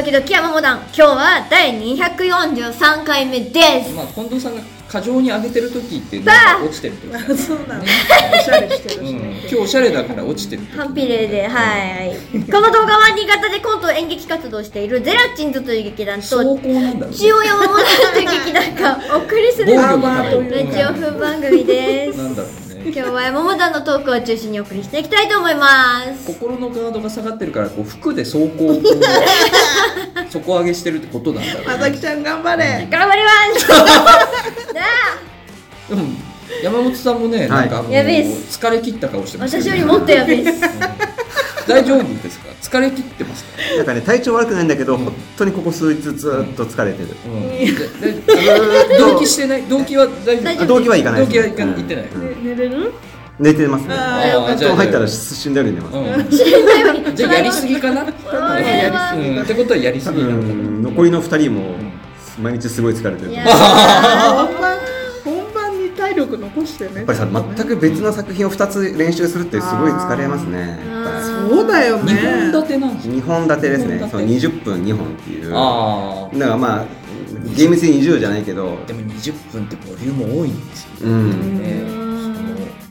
時々山モダン今日は第243回目です。まあ近藤さんが過剰に上げてる時ってなんか落ちてる時あ そうなんだ。おしゃれしてるしうん、ね今日おしゃれだから落ちてる時反比例ではい。この動画は新潟でコント演劇活動をしているゼラチンズという劇団走と行なんだろうね。千代山モダンという劇団がお送りする防ラ御のために。ジオ風番組です。なんだろうね 今日は山モダンのトークを中心にお送りしていきたいと思います。心のガードが下がってるからこう服で走行をこう 底上げしてるってことなんだろう、まさきちゃん頑張れ。頑張ります。なあ。でも山本さんもね、なんかもうやべえっす。疲れ切った顔してます私よりもっとやべえです大丈夫ですか？疲れ切ってますか、なんかね体調悪くないんだけど、本当にここ数日ずっと疲れてる。うん、でで動機してない？動機は大丈夫？動機は行かない動機は行かうん行ってない、うん。寝れる？寝てますね。あ布団入ったら死んだように寝ます。うん。死んだように。じゃあやりすぎかな、ってことはやり多すぎ残りの二人も毎日すごい疲れてる。力残してね。っぱりさ全く別の作品を二つ練習するってすごい疲れますね。そうだよね。二本立てなんですり二本立てですね。その二本立て。20分二本っていう。だかああらまあ厳密に20じゃないけど、でも20分ってボリューム多いんですよ。うん、ね、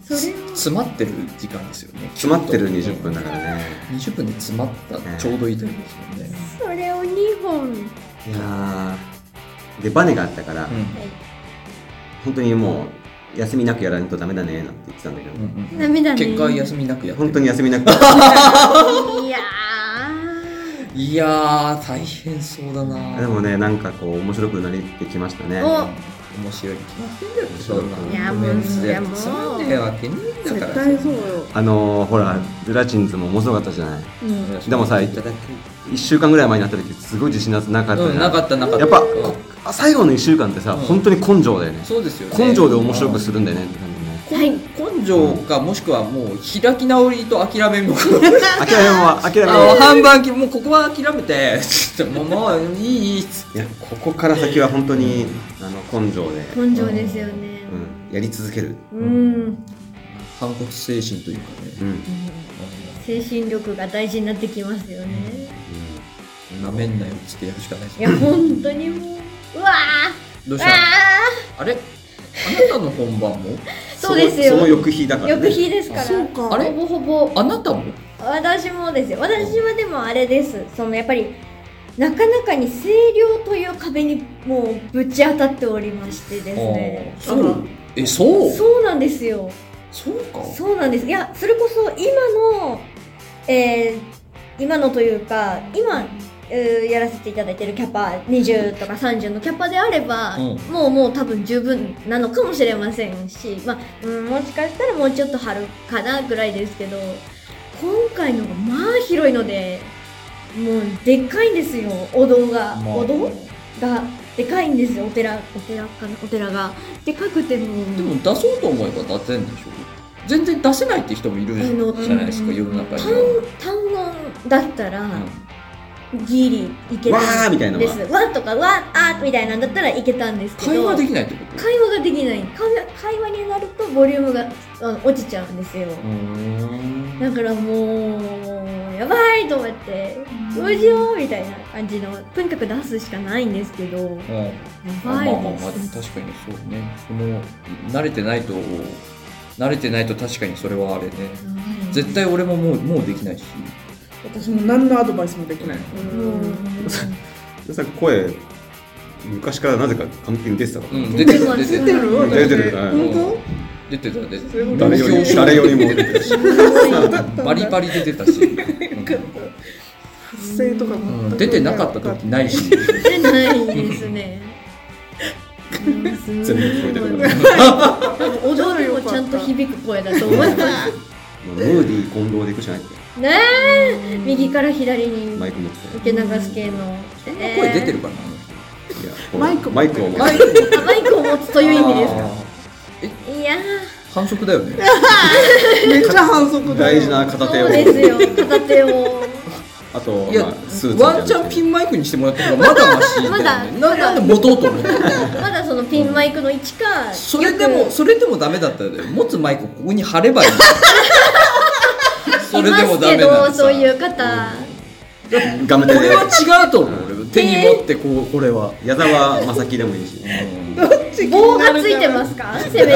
それを詰まってる時間ですよね。詰まってる20分だからね。20分で詰まったちょうどいいタイプですよね、それを2本。いやー。でバネがあったから、うん。本当にもう休みなくやらないとダメだねなんて言ってたんだけど、うんうんダメだね。結果休みなくやってる。本当に休みなく。いやいやー大変そうだな。でもねなんかこう面白くなりってきましたね。お。面白い。に決まってんだよそんないやもういやもう。つまんねえわけねえんだ絶から対そうよ。あのー、ほらゼラチンズも面白かったじゃない。うん。でもさいただき。1週間ぐらい前になった時すごい自信なかったじゃうんなかったなかった。やっぱ最後の1週間ってさ、うん。本当に根性だよね。そうですよね。根性で面白くするんだよねって感じね。はい。根性かもしくはもう開き直りと諦めも 諦めは諦めあのは半分きもうここは諦めてちょっともうもういいいいっつって。いやここから先は本当にあの根性で、根性ですよね。うん、やり続ける、うん。反骨精神というかね。うん。精神力が大事になってきますよね。なめんなよっつってやるしかないですいや本当にもううわどうした？あれ？あなたの本番も？そうですよ。その翌日だから、ね、翌日ですから。そうか。あれ？ほぼほぼあなたも？私もですよ。私はでもあれです。そのやっぱりなかなかに声量という壁にもうぶち当たっておりましてですね。そうえそう？そうなんですよ。そうか。そうなんです。いやそれこそ今のえー今のというか今えーやらせていただいてるキャパ20とか30のキャパであれば、うん。もうもう多分十分なのかもしれませんし、まあうん、もしかしたらもうちょっと張るかなぐらいですけど今回のがまあ広いのでもうでっかいんですよお堂が、まあ。お堂がでかいんですよお寺お寺かなお寺が。でかくても。でも出そうと思えば出せんでしょ？全然出せないって人もいるじゃないですか世の中に単は、単音だったら、うんギリいけわたんーみたいなのは？です。わーとかわーあーみたいなんだったらいけたんですけど会話できないってこと？会話ができない。会話会話になるとボリュームがあの落ちちゃうんですよ。だからもうやばいと思ってどうしようみたいな感じのとにかく出すしかないんですけどやうん。ばいまあまあまあまあです確かにそうね。その慣れてないと慣れてないと確かにそれはあれね。はい絶対俺ももうもうできないし私も何のアドバイスもできない。声昔からなぜか完璧に出てたから、うん出てる？出て出てる。る出てる。はい本出てた。出て当た誰より誰よりも出てたし。バリバリ出てたし、発声とかうん、出てなかった時ないし。出ないですね。うん。全部聞こえて る踊りもちゃんと響く声だと思い まムーディー近藤でいくしかない。ってねえ。右から左にマイク持って受け流す系の。そんな声出てるかな、いやほらマイクマイクを持ってマイクあマイクを持つという意味です。かいや。反則だよね。めっちゃ反則だよ。大事な片ー手を。そうですよ。片手を。あといや、まあスーツみたいなワンチャンピンマイクにしてもらった方がまだマシだ。よねまだ。ななんで持とうと思ってまだそのピンマイクの位置かそれでもそれでもダメだったら持つマイクをここに貼ればいい それでもダメいますけどなのさそういう方。ガムテでこれは違うと思う。俺手に持ってこうこれは、矢沢正樹でもいいし。棒がついてますか。せめて。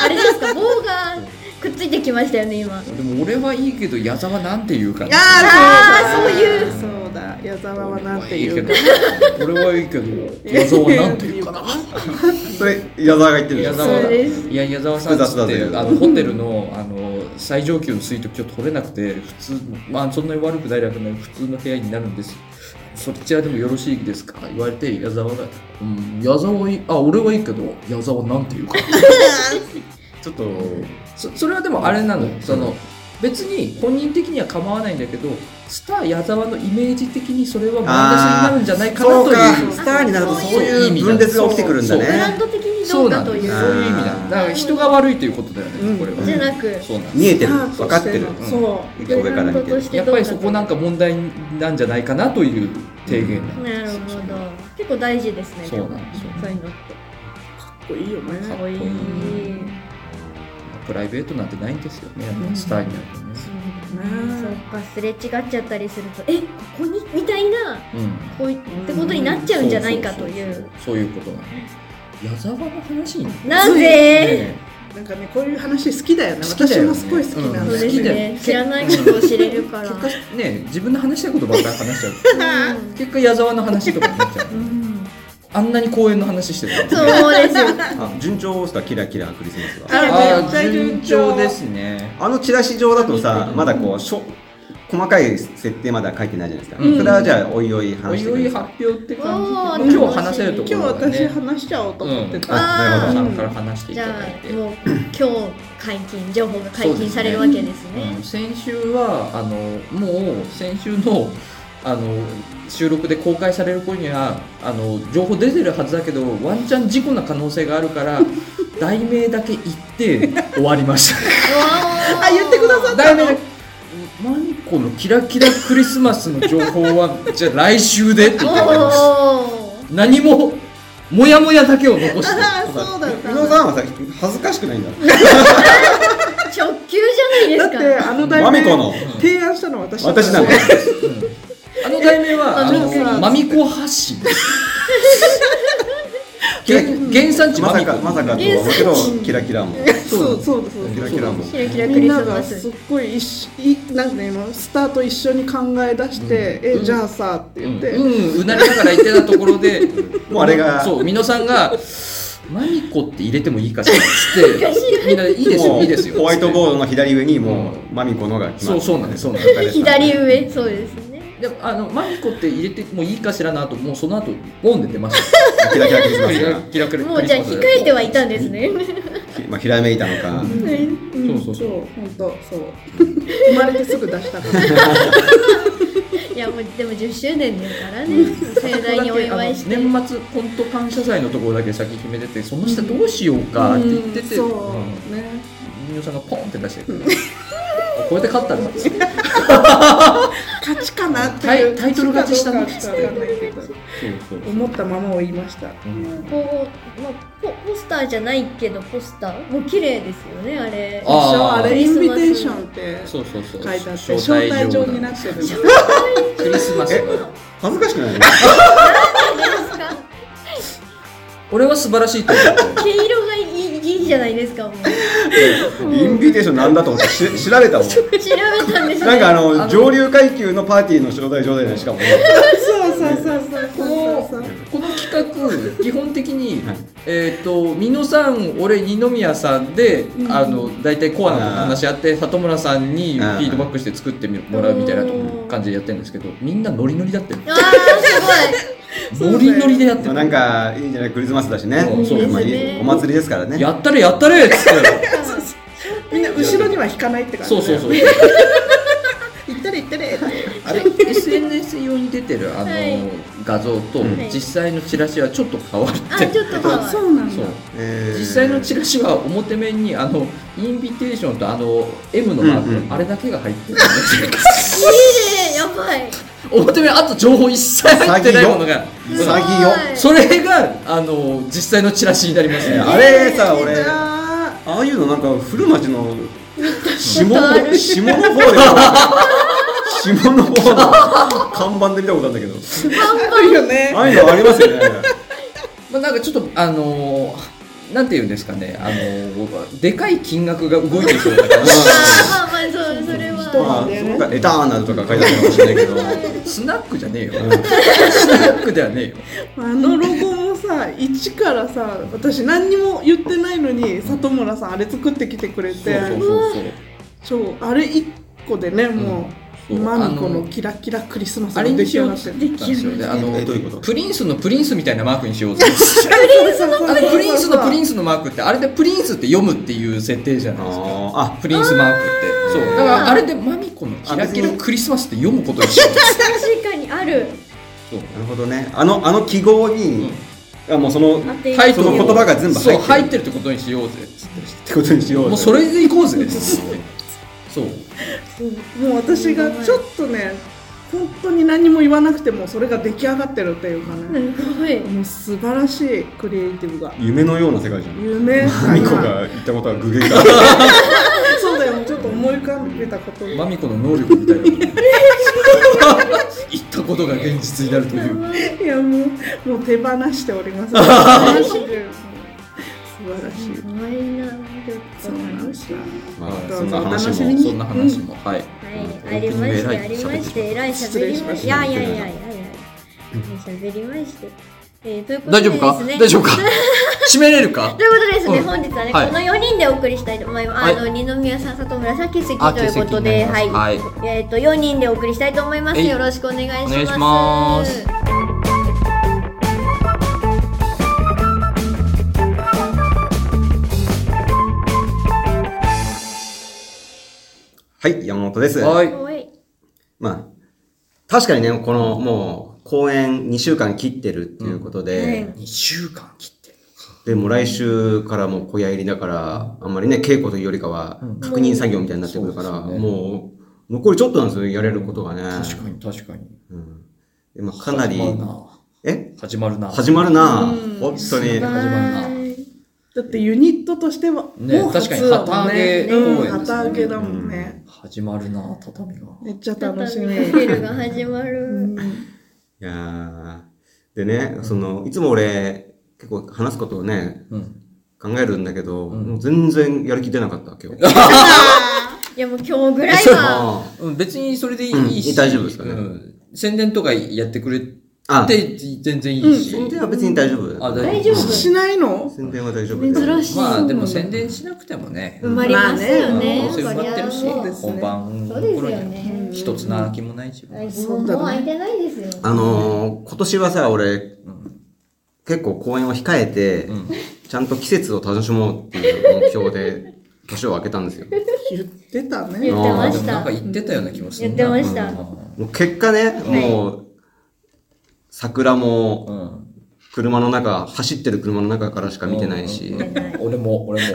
あれですか棒がくっついてきましたよね今。でも俺はいいけど矢沢なんて言うかなああーそういう。そうだ。矢沢はなんて言うか。俺はいいけど矢沢なんて言うかな。それ矢沢が言ってる矢沢いや矢沢さんってあのホテルのあの最上級のスイート今日取れなくて普通まあそんなに悪くない楽な普通の部屋になるんです。そちらでもよろしいですか？言われて矢沢が「うん矢沢はいいあ俺はいいけど矢沢なんて言うか。な 」ちょっとそそれはでもあれなの？よその別に本人的には構わないんだけどスター矢沢のイメージ的にそれはマイナスになるんじゃないかなという。そうか。スターになるとそういう分裂が起きてくるんだブランねド的にううなんだかというそういう意味なんだだから人が悪いということだよね、うん。これは。じゃなくそうなんです見えてる分かってる。そう。上から見てる。やっぱりそこなんか問題なんじゃないかなという提言なんでなるほど。結構大事ですねそうなんですよ。そういうのって。かっこいいよね。かっこいいプライベートなんてないんですよね、うん。スターになるとね、そうかすれ違っちゃったりするとえここに？みたいなうん、こういってことになっちゃうんじゃないかという。そういうことなの矢沢の話になぜね。なんかねこういう話好きだよね。好きだよね。私もすごい好きなんそうだよですね。知らないことを知れるから。結果ね自分の話したいことばっかり話しちゃう。う ん結果矢沢の話とかになっちゃう。うんあんなに公園の話してるそうですよ。あ順調ですか？キラキラクリスマスは。ああ順順調調ですね。あのチラシ上だとさまだこうしょ細かい設定までは書いてないじゃないですか、うん。それはじゃあおいおいお話してい。おい発表って感じおーで今日話せるとこ今日ろはね。私話しちゃおうと思ってた、あなるほど。さんから話していじゃただいて。あもう今日解禁情報が解禁されるわけですね。うん。先週はあのもう先週のあの収録で公開される頃にはあの情報出てるはずだけどワンチャン事故な可能性があるから 題名だけ言って終わりました。あ言ってくださったの？マミコのキラキラクリスマスの情報はじゃあ来週でって言って終わりました。何ももやもやだけを残してああ そうだ宇野さんはさ恥ずかしくないんだ。直球じゃないですか。だってあの題名マミコの。提案したの私だ私なんだあの題名はあマミコのマミコ発信。で す原原産地まさかまさかとは思うけどキラキラも。そうそうだそう。だキラキラも。キラキラクみんながすっごい一緒いなんかね今スタート一緒に考え出して、うん。えじゃあさって言って、うん、うなりながら言ってたところで もうあれがそう美濃さんが「マミコって入れてもいいかしら」っつってみんな「いいですよいいですよ」ホワイトボードの左上にもうマミコのが決まってそうそうなんですそうなんですです。左上？そうですねでもあのマミコって入れてもいいかしらなともうその後ボンで出ました。キラキラクリスマスキラがキラクリもうじゃあ控えてはいたんですね。まあひらめいたのか。うん。そうそうそうそう。本当そう。生まれてすぐ出したから。いやもうでも10周年ですからね。盛大にお祝いして。年末本当感謝祭のところだけ先決めててその下どうしようかって言ってて、そうね。美濃さんがポンって出してくる これで勝ったんだ。っつって勝ちかなっていうタイトル勝ちしたの？かんな思ったままを言いました。こう、まあ、ポポスターじゃないけどポスターもう綺麗ですよねあれ。ああれインビテーションクって書いてあって招待状になってる。クリスマスの恥ずかしくない 俺は素晴らしいと思う毛色がいいいいじゃないですかもうインビテーションなんだと思ってし調べたもん調べたんですねなんかあの上流階級のパーティーの招待状だよねしかもそうそうそうそうこのそうこの企画基本的に、えっ、と美濃さん俺二宮さんで、うんあの大体コアな話し合って里村さんにフィードバックして作ってもらうみたいな感じでやってるんですけどみんなノリノリだってるあーすノリノリでやってる。まあなんかいいんじゃない？クリスマスだしね。そうそうまあお祭りですからね。やったれやったれっつって。みんな後ろには引かないって感じそうそうそう行ったれ行ったれってあれ SNS 用に出てるあの、はい。画像とうん実際のチラシはちょっと変わってごいあちょっと変わる。そうなんだ。実際のチラシは表面にあのインビテーションとあの M のマーク、あれだけが入ってる。いいねやばい。表面あと情報一切入ってないものが。詐欺よ。それがあの実際のチラシになりますね、えーあれさ俺。あああいうのなんか古町の下の方で下の方の看板で見たことあるんだけど。あるよねああいうのありますよね。まあ、なんかちょっとあのーなんていうんですかね、あのーでかい金額が動いてそうだからあーまあまあそうそれ人は。まあ、なんだよねそっかエターナルとか書いてあるかもしれないけど。スナックじゃねえよ、スナックではねえよ。あのロゴもさ一からさ私何にも言ってないのに里村さんあれ作ってきてくれて。そうそうそうそう。あれ一個でねもう、そう。マミコあののキラキラクリスマスあれが出にしようっ来上がってて言ったんですよ。ねあのえどういうこと？プリンスのプリンスみたいなマークにしようぜ プリンスのプリンススのマークってあれでプリンスって読むっていう設定じゃないですか。あプリンスマークって。そう。だからあれでマミコのキラキラクリスマスって読むことにしよう確かにある。そう。あ、なるほどね。あの、あの記号に、あもうその、タイトの言葉が全部入ってる。そう入ってるってことにしようぜ。っつっててことにしようぜ。もうそれでいこうぜ。っつってそう。もう私がちょっとね本当に何も言わなくてもそれが出来上がってるっていうかね。すごい。もう素晴らしいクリエイティブが。夢のような世界じゃん。夢。マミコが言ったことは具現化。そうだよちょっと思い浮かべたこと。マミコの能力みたいな言ったことが現実になるという。いやもうもう手放しております。素晴らしい素晴らしい。すごいそうなんですよ。まあ、どそんぞお楽話も。そんな話も、はい。はい、ありまして、ありまして、えらい喋りまして、いやいやいやいやいや、喋りまして。えー、ということで大丈夫か？大丈夫か？締めれるか？ということでですね、うん。本日はね、はい。この4人でお送りしたいと思います。はい。あの、二宮さん、里村さん、欠席あということで、はい。えっ、と、4人でお送りしたいと思います。よろしく。お願いしますはい、山本です。はい。おい。まあ、確かにね、この、もう、公演2週間切ってるっていうことで、2週間切ってる。で、もう来週からもう小屋入りだから、あんまりね、稽古というよりかはうん、確認作業みたいになってくるから、そうですよね。もう、残りちょっとなんですよ、やれることがね。確かに確かに。うん。でまあ、かなり、始まるな。え？始まるな。始まるな。うん。本当に。始まるな。はいだってユニットとしてはねもう初確かにだもんね。旗揚げ公演ですね。うん旗揚げだもんね。始まるな畳が。めっちゃ楽しみ。再びフェルが始まる。うん。いやー。でね、その、いつも俺、結構話すことをね、うん。考えるんだけど、うん。もう全然やる気出なかった、今日。いやもう今日ぐらいは。うん別にそれでいいし、うん大丈夫ですかね。うん。宣伝とかやってくれあ、て全然いいし、宣伝は別に大丈夫。あ大丈夫。しないの？宣伝は大丈夫。珍しいまあでも宣伝しなくてもね、埋まりますよね。どうせ埋まってるし、そうですね。本番のそうです頃にはよね。一つな気もないし、はいそうだねもう空いてないですよ。あのー、今年はさ、俺、うん結構公演を控えて、うん。ちゃんと季節を楽しもうっていう目標で、年を明けたんですよ。言ってたね。言ってましたもなんか言ってたような気もするな。言ってました。結果ね、もう、桜もうん。車の中、走ってる車の中からしか見てないし、俺も俺も。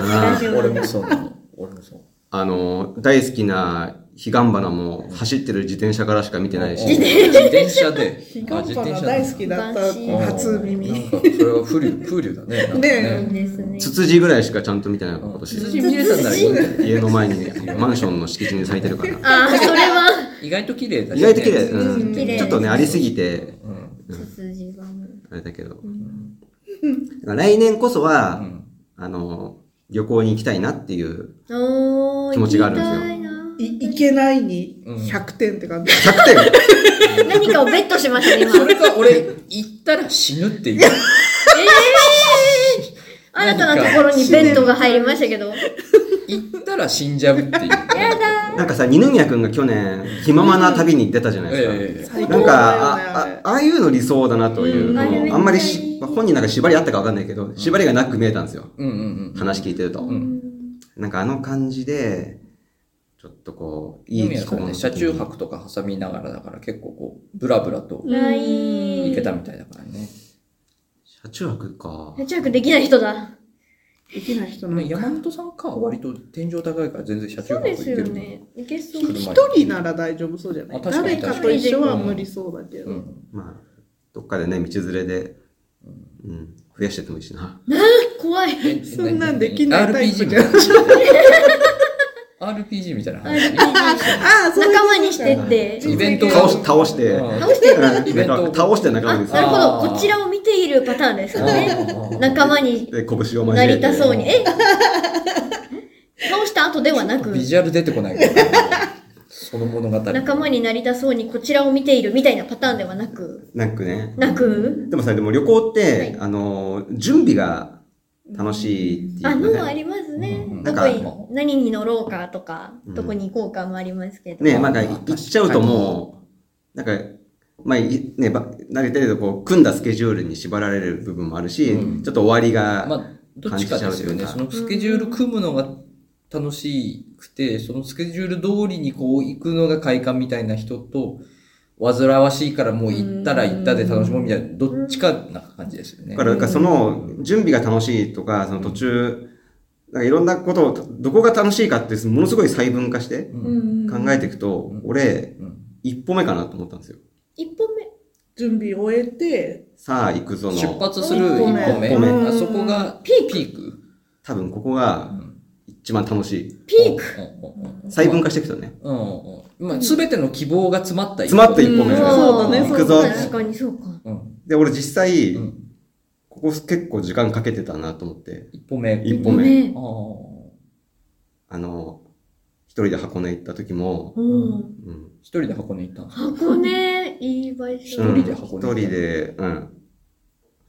俺もそうなの。俺もそう。あの、大好きな彼岸花も走ってる自転車からしか見てないし、自転車で。彼岸花大好きだったうん初耳。なんかそれは風流 風流だね。ね。いいですね。ツツジぐらいしかちゃんと見てない今年。筋見れたんならいいんだよ家の前にね、マンションの敷地に咲いてるから。ああ、それは。意外と綺麗だし意外と綺麗、ううん。ん。綺麗ちょっとね、ありすぎて、うん。ツツジがもう。あれだけど。来年こそは、うん。あの、旅行に行きたいなっていう、気持ちがあるんですよ。行けないにうん。100点って感じ。100点。何かをベットしましたね、今。それか俺行ったら死ぬっていう。新たなところにベットが入りましたけど。行ったら死んじゃうっていう やだなんかさ、二宮くんが去年、気ままな旅に出たじゃないですか。ええ最高なんか、ああああいうの理想だなという、うんあんまりし、まあ本人なんか縛りあったかわかんないけど、縛りがなく見えたんですよ。うんうんうん話聞いてると。んなんかあの感じで、ちょっとこう、いい気候ね、車中泊とか挟みながらだから結構こう、ブラブラとない行けたみたいだからね。車中泊か。車中泊できない人だ。できない人の山本さんか、割と天井高いから全然車中そうです泊行ける。よね。いけそう。車一人なら大丈夫そうじゃない？あ確かに誰かと一緒は無理そうだけど、うん。まあ、どっかでね、道連れで、うん、増やしてってもいいしな。怖い。えそんなんできないタイプじゃんも RPG みたいな話。ああ、仲間にしてって。イベント倒し、倒して、うん倒してイベントなんか倒して仲あ、間にすなるほど。こちらを見ているパターンですかね。仲間にで、拳を交なえて。りたそうに。え？倒した後ではなくビ、ジュアル出てこない。その物語。仲間になりたそうにこちらを見ているみたいなパターンではなく、なんかね。なく、でもさ、でも旅行って、はいあの、準備が楽しいっていあうかね。のもありますねうん。どこにか、何に乗ろうかとか、うんどこに行こうかもありますけど。ね、なんか行っちゃうともう、なんか、まあ、いね、ば、慣れてるとこう、組んだスケジュールに縛られる部分もあるし、うんちょっと終わりが、まあ、どっちかですよね。そのスケジュール組むのが楽しくて、そのスケジュール通りにこう行くのが快感みたいな人と、煩わしいからもう行ったら行ったで楽しもうみたいな、どっちかな感じですよねだ。から、その、準備が楽しいとか、その途中、なんかいろんなことを、どこが楽しいかって、ものすごい細分化して考えていくと、うん俺、うん一歩目かなと思ったんですよ。一本目。準備を終えて、さあ、行くぞの。出発する一歩目。あそこがピーク？ピーク。多分ここが一番楽しい。ピーク。ク細分化していくとね。うんうん。まあ、すべての希望が詰まった詰まった一歩目そうだね行くぞ。確かにそうか。うん。で、俺実際、うんここ結構時間かけてたなと思って、一歩目。一歩目。あの、一人で箱根行った時も、うん。うん。一人で箱根行った箱根、いい場所。一人で箱根一人で、うん。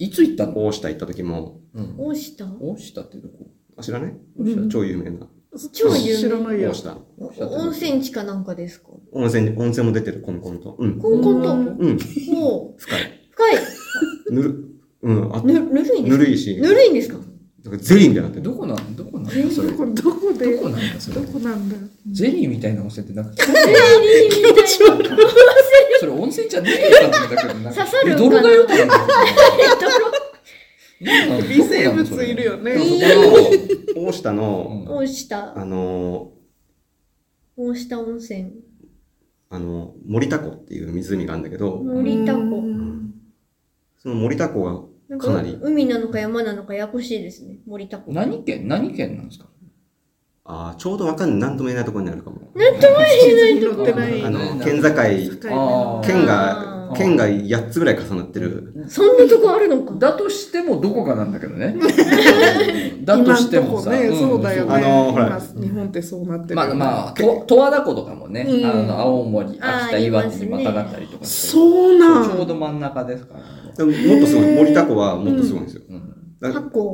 いつ行ったの？大下行った時も、うん。大下？大下ってどこ？あ、知らない？超有名な。超有名知らないよ大。下。大下ってどこ温泉地かなんかですか？温泉、温泉も出てる、コンコンと。うん。コンコンと。うん。ほう。深い。深い。ぬる、うん。あ、ぬ、ぬるいんですか？ぬるいし。ぬるいんですか？なんかゼリーみたいになってる。どこなん？どこなんだ？それ。どこ、どこで、どこなんだ？それど。こなんだ？ゼリーみたいな温泉ってなんか、ゼリーみたいな。それ温泉じゃねえかったんだけど、なんか。刺さるんかな？泥だよと思って。微生物いるよね。いいそこの大下の、大下、あの大下温泉。ー、あの、森田湖っていう湖があるんだけど、森田湖。うんその森田湖がかなり海なのか山なのかややこしいですね。森田湖。何県何県なんですか？あーちょうどわかんない、なんとも言えないところにあるかも。なんとも言えないとこ乗ってない。あの、ね県境、県あが、ー県が8つぐらい重なってる。そんなとこあるのか。だとしてもどこかなんだけどね。だとしてもさ。ね、そうだよね。あのほら今日本ってそうなってる。まあまあ、と十和田湖とかもね、うんあの、青森、秋田、岩手にまたがったりとかそうなん。ちょうど真ん中ですからももっとすごい、森田湖はもっとすごいんですよ。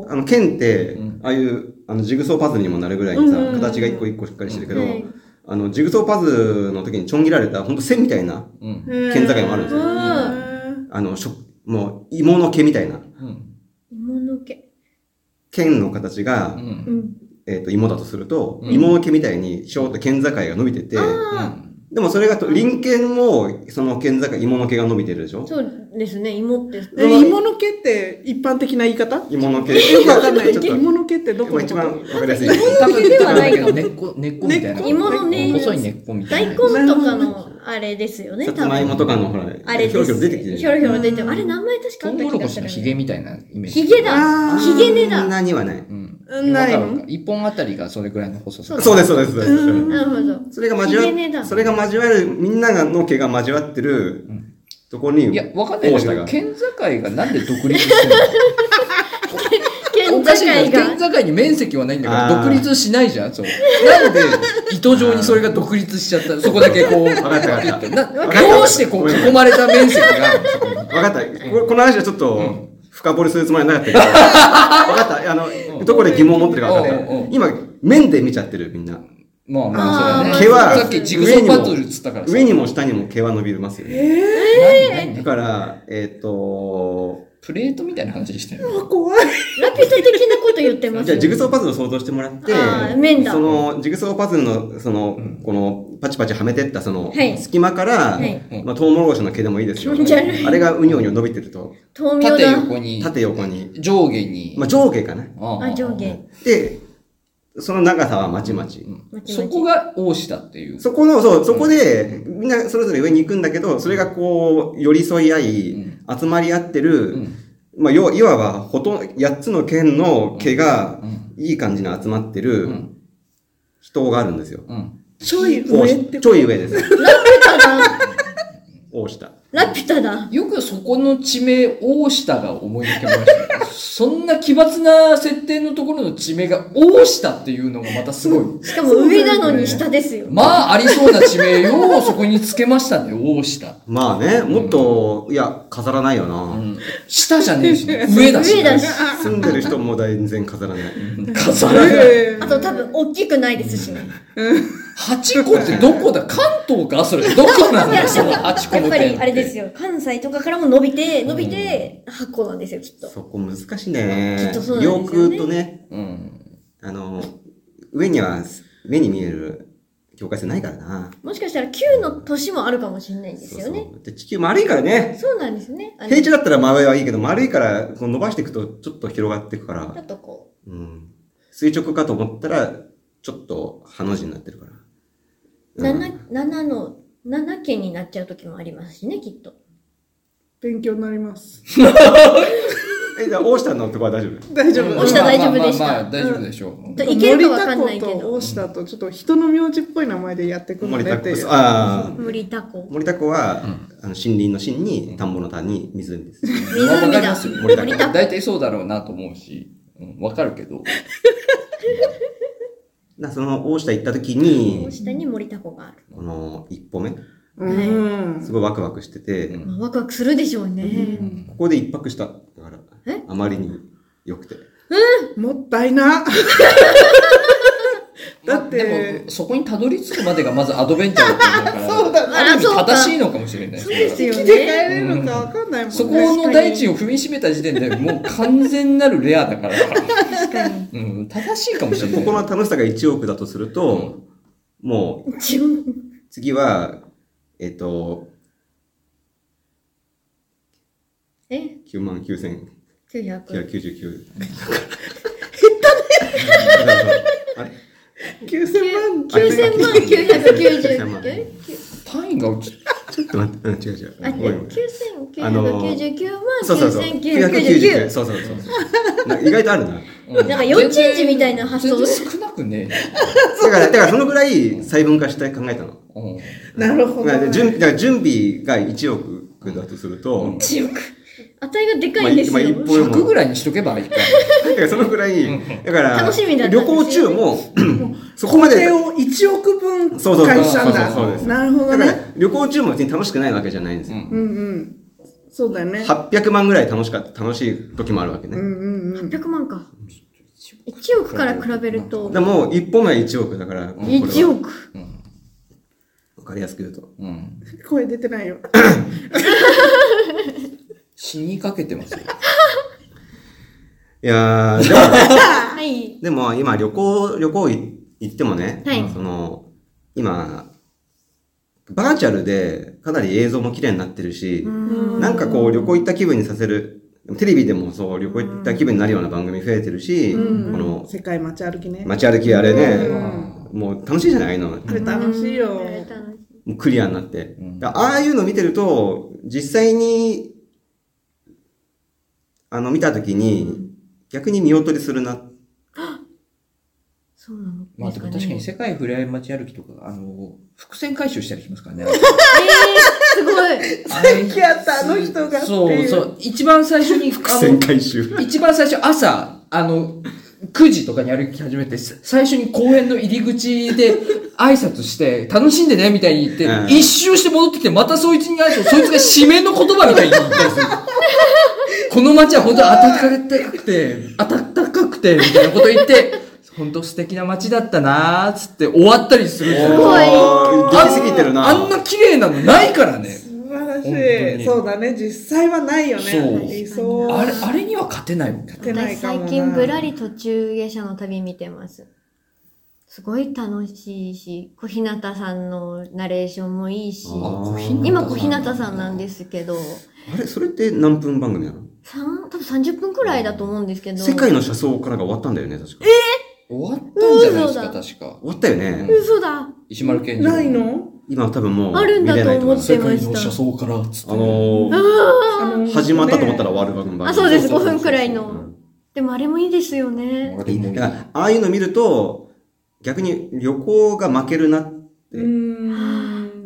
あの、県ってうん、ああいう、あの、ジグソーパズルにもなるぐらいにさ形が一個一個しっかりしてるけどは、いあの、ジグソーパズルの時にちょん切られた、ほんと線みたいな、うん。県境もあるんですようんあの、しょもう、芋の毛みたいな。うん。芋の毛。県の形が。えっと、芋だとすると、うん芋の毛みたいに、ショート県境が伸びてて、あでもそれがと、隣県も、その県境、芋の毛が伸びてるでしょ？あ、そうですね。芋って。え、芋の毛って一般的な言い方？芋の毛。よくわかんない。ちょっと芋の毛ってどこ一番わかりやすい。多分、ではないかも根っこ、根っこみたいな。芋のね細い根っこみた大いな。根とかのあれですよね。さつまいもとかのほら、あれ。ひょろひょろ出てきてるひょろひょろ出てる。あれ名前確かあトウった気がするモロコシの。ヒゲみたいなイメージ。ヒゲだ。ヒゲ根だ。そんなにはない。うん。うんないの？一本あたりがそれぐらいの細さ。そうです、そうです、そうです。なるほど。それが交わ、それが交わる、みんながの毛が交わってるんとこに、いや、わかんないんだけど、県境がなんで独立してるの？県おかしいな境が。県境に面積はないんだけど、独立しないじゃん、そう。なんで、糸状にそれが独立しちゃった？そこだけこう、わかったわかったどうしてこう囲まれた面積があるの？そこにわかった。ここの話はちょっとん、深掘りするつもりはなかったけど、わかった。あの、どこで疑問を持ってるか分かっうんうんうんた。今、面で見ちゃってる、みんな。まあまあ、そうだね。毛はさっきジグソーパズルっつったからさ。上にも下にも毛は伸びますよね。何何だから、えっと、プレートみたいな話してる。怖い。ラピュタ的なこと言ってますじゃあ、ジグソーーパズルを想像してもらってあー面、だその、ジグソーパズルの、そのうん、この、パチパチはめてった、そのはい、隙間からはい、まあ、トウモロコシの毛でもいいですよ。気持ち悪いあれがうにょうにょ伸びてると、縦。横に、縦横に、上下に。まあ、上下かな。ああ、上下。で、その長さはまちまち。うんまちまちそこが大下っていう。そこの、そう、そこで、みんなそれぞれ上に行くんだけど、それがこう、寄り添い合い、集まり合ってる、うんまあ、要いわば、ほとんど、8つの県の毛がう、んいい感じに集まってる、うん人があるんですよ。うん。ちょい上ってちょい上です。ラピュタだ大下。ラピュタだよくそこの地名、大下が思い浮かべましたね。そんな奇抜な設定のところの地名が大下っていうのがまたすごい。しかも上なのに下ですよ。まあ、ありそうな地名をそこにつけましたね、大下。まあね、もっと、いや、飾らないような。ん。下じゃねえし、上だし。上だし。住んでる人も全然飾らない。飾らない。えあと多分大きくないですしね。八個ってどこだ？関東か？それ。どこなんだよ、その 八個やっぱりあれですよ。関西とかからも伸びて、伸びて8個なんですよ、きっと。そこ難しいねきっとそうなんですよねとね、うん。あの、上には、上に見える境界線ないからな。もしかしたら9の年もあるかもしれないんですよね。そうそうで地球丸いからね。そうなんですね。平地だったら真上はいいけど、丸いからこう伸ばしていくとちょっと広がっていくかちょら、っとこうん、垂直かと思ったら、ちょっとハの字になってるから。う、うん7、7の、7件になっちゃう時もありますしね、きっと。勉強になります。え、じゃあ大下のとこは大丈夫？大丈夫。大下大丈夫でしたまあまあまあ大丈夫でしょう。といけるかわかんないけど。森田子と大下とちょっと人の名字っぽい名前でやってくるの森田子ねっていう。ああ。森田子。森田湖は、あの森林の芯に、田んぼの田に湖です。わか湖だ。りますよ。森田子。大体そうだろうなと思うし、うん、わかるけど。なその大下行った時に、下に森田子がある。この一歩目、うん。すごいワクワクしてて、ワクワクするでしょうね。ここで一泊した。だからえ、あまりに良くて。もったいな。だってまあでも、そこにたどり着くまでがまずアドベンチャーだと思うから、そうだね。ある意味正しいのかもしれない。そうですよ生きて帰ね。れるのかわかんないもんね。そこの大地を踏みしめた時点でもう完全なるレアだから、確かに。うん、正しいかもしれない。ここの楽しさが1億だとすると、もう、自分、次は、えっ、と、え、9万9999。900。あれ？9000万。9000万999。単位がうち、ちょっと待って、うん、違う違う。あ、ごめんごめん9999万そうそうそう。999。9999。そうそうそう。な意外とあるな。うんなんか幼稚園児みたいな発想少なくねだから、だからそのぐらい細分化して考えたの。うんなるほど準備が1億だとすると、うん1億。値がでかいんですよ。まあ一本100ぐらいにしとけばいいか。だからそのぐらい、だから、楽しみだったん旅ですよ行中も、そこまで、を1億分そうそうそう返したんだ。なるほどだからね。旅行中も別に楽しくないわけじゃないんですよ。うんうんうん。そうだよね。800万ぐらい楽しかった、楽しい時もあるわけね。うんうんうん。800万か。1億から比べるとで、も、一本目は1億だから、これは1億。わかりやすく言うと。うん。声出てないよ。死にかけてますよ。いやー、でも、はい。でも今旅行、旅行い行ってもね、はいその、今、バーチャルでかなり映像も綺麗になってるし、なんかこう旅行行った気分にさせる、テレビでもそう旅行行った気分になるような番組増えてるし、うんこの世界街歩きね。街歩きあれね、うもう楽しいじゃないああいうの。あれ楽しいよ。もうクリアになって。んだからああいうの見てると、実際に、あの、見たときに、逆に見劣りするな。そうなのまあでも確かに世界ふれあい街歩きとか、あの、伏線回収したりしますからね。えー、すごい。さっきやったあの人がっていうそうそう。一番最初に、伏線回収。一番最初朝、あの、9時とかに歩き始めて、さ最初に公園の入り口で挨拶して、楽しんでね、みたいに言って、うん一周して戻ってきて、またそいつに会うと、そいつが締めの言葉みたいに言ったりする。この街は本当に暖かくて、暖かくて、みたいなこと言って、本当素敵な街だったなーっつって終わったりするんですよ。ごいおー出来すぎてるな。あんな綺麗なのないからね。しそうだね。実際はないよね。そう。あれ、あれには勝てないもん。勝てない私かもな最近ぶらり途中下車の旅見てます。すごい楽しいし、小日向さんのナレーションもいいし、今小日向さんなんですけど、あれそれって何分番組なの？三多分30分くらいだと思うんですけど。世界の車窓からが終わったんだよね、確か。終わったんじゃないですか、そうだ確か。終わったよね。嘘だ石丸健二郎。ないの？今多分もうあるんだ見れないと思ってました窓から、つって。あのー始まったと思ったら終わる番組。あ、そうです、5そうそうそう分くらいの。でもあれもいいですよね。あれもいいだから、ああいうの見ると、逆に旅行が負けるなって。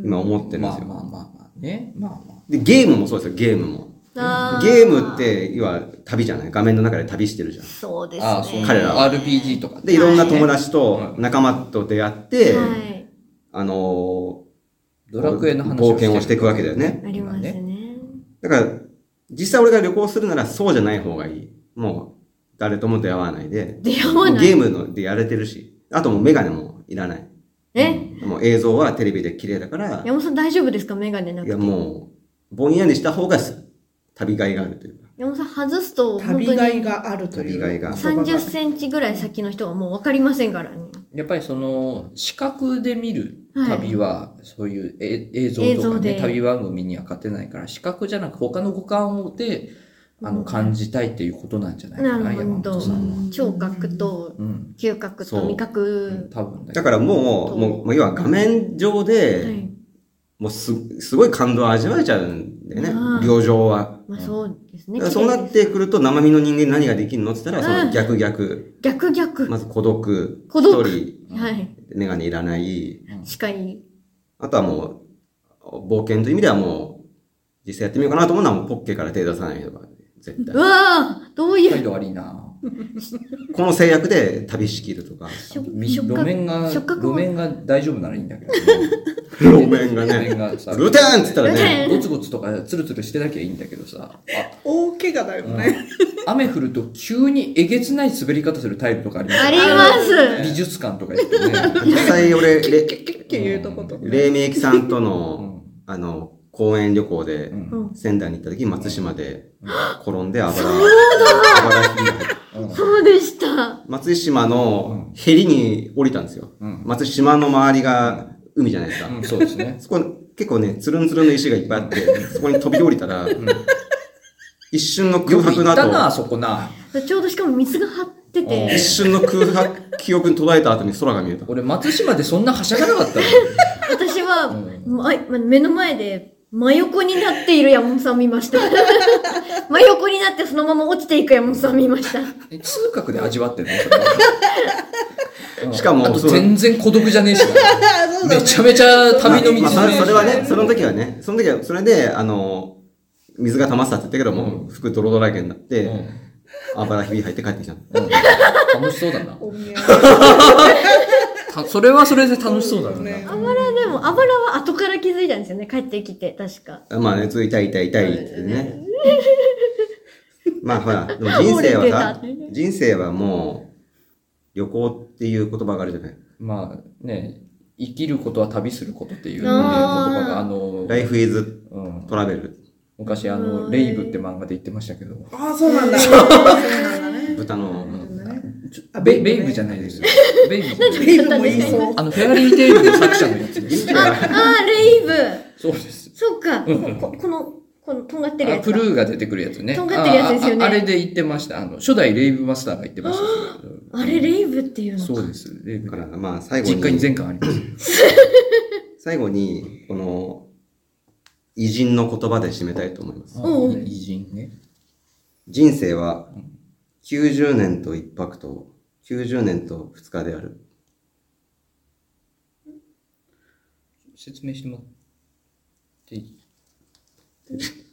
今思ってるんですよ。まあまあまあまあね。まあまあ。で、ゲームもそうですよ、ゲームも。ゲームって、要は旅じゃない画面の中で旅してるじゃん。そうですね。ああ、そう。彼らは RPG とかで、いろんな友達はとい仲間と出会って、はい。あのドラクエの話冒険をしていくわけだよね。ありますね。だから、実際俺が旅行するならそうじゃない方がいい。もう、誰とも出会わないで。出会わない。ゲームのでやれてるし。あともうメガネもいらない。え？もう映像はテレビで綺麗だから、山本さん大丈夫ですか？メガネなくて。いやもう、ぼんやりした方が旅がいがあるというか。山本さん外すと、本旅当にがいがあるという。旅がいが30センチぐらい先の人はもう分かりませんからね。やっぱりその、視覚で見る旅は、そういうえ映像とかね、旅番組には勝てないから、視覚じゃなく他の五感で、あの、感じたいっていうことなんじゃないかな、なる山ほど本さんは。。聴覚とうん。嗅覚と味覚。多分ね。だからもう、もう、もう要は画面上はで、い。もうす、すごい感動を味わえちゃうんだよね病状は。まあそうですね。そうなってくると生身の人間に何ができるのって言ったら、うんその逆逆。逆逆。まず孤独。孤独一人、はい。メガネいらない。視界。あとはもう、冒険という意味ではもう、実際やってみようかなと思うのはもうポッケから手出さないとか、絶う対。わぁどういう。態度悪いなこの制約で旅しきるとか。路面が、路面が大丈夫ならいいんだけどね。路面がね、グーテンって言ったらね、ゴツゴツとかツルツルしてなきゃいいんだけどさ、大怪我だよね。あ雨降ると急にえげつない滑り方するタイルとかありますあります美術館とか行ってね。実際俺。黎明期さんとうの、んあの、公園旅行で仙台に行った時、松島で転んであばら、あばらひびが入ってうんそうでした。松島のヘリに降りたんですよ。うん松島の周りが海じゃないですか。うん、そうですね。そこ結構ね、つるんつるんの石がいっぱいあって、そこに飛び降りたら、一瞬の空白の行ったな、後、そこな。ちょうどしかも水が張ってて一。瞬の空白、記憶に途絶えた後に空が見えた。俺、松島でそんなはしゃがなかったの。私は、目の前で真横になっている山本さんを見ました。真横になってそのまま落ちていく山本さんを見ました。え通覚で味わってんの？それは。うん。しかも全然孤独じゃねえし。めちゃめちゃ旅の道まあまあそれはね、その時時はね、その時は、それで、あの、水が溜まってたって言ったけども、服ドロドロだけになって、あばらひび入って帰ってきたの。楽しそうだな。たそれはそれで楽しそうだな。ねあばらでも、あばらは後から気づいたんですよね。帰ってきて、確か。まあね、つ痛い痛い痛いってね。まあほら、でも人生はさ人生はもう、旅行っていう言葉があるじゃない。まあね、生きることは旅することっていう、ね、言葉が、あの、Life is うん、travel。昔あうの、んレイブって漫画で言ってましたけど、ああ、そうなんだ。そうなんだね。豚の、あベベイブじゃないですよ。ベイブ。ベイブも言いそう。あの、フェアリーテイルの作者のやつです。あ、あー、レイブ。そうです。そっか。うんここの、この、とんがってるやつか。ルーが出てくるやつね。とんがってるやつですよねあああれで言ってました。あの、初代レイブマスターが言ってました。あれ、レイブっていうのか。そうです。レイブだからまあ最後実家にに、全巻あります。最後に、この、偉人の言葉で締めたいと思います。うん偉人ね。人生は、90年と1泊と、90年と2日である。説明してもらっていい？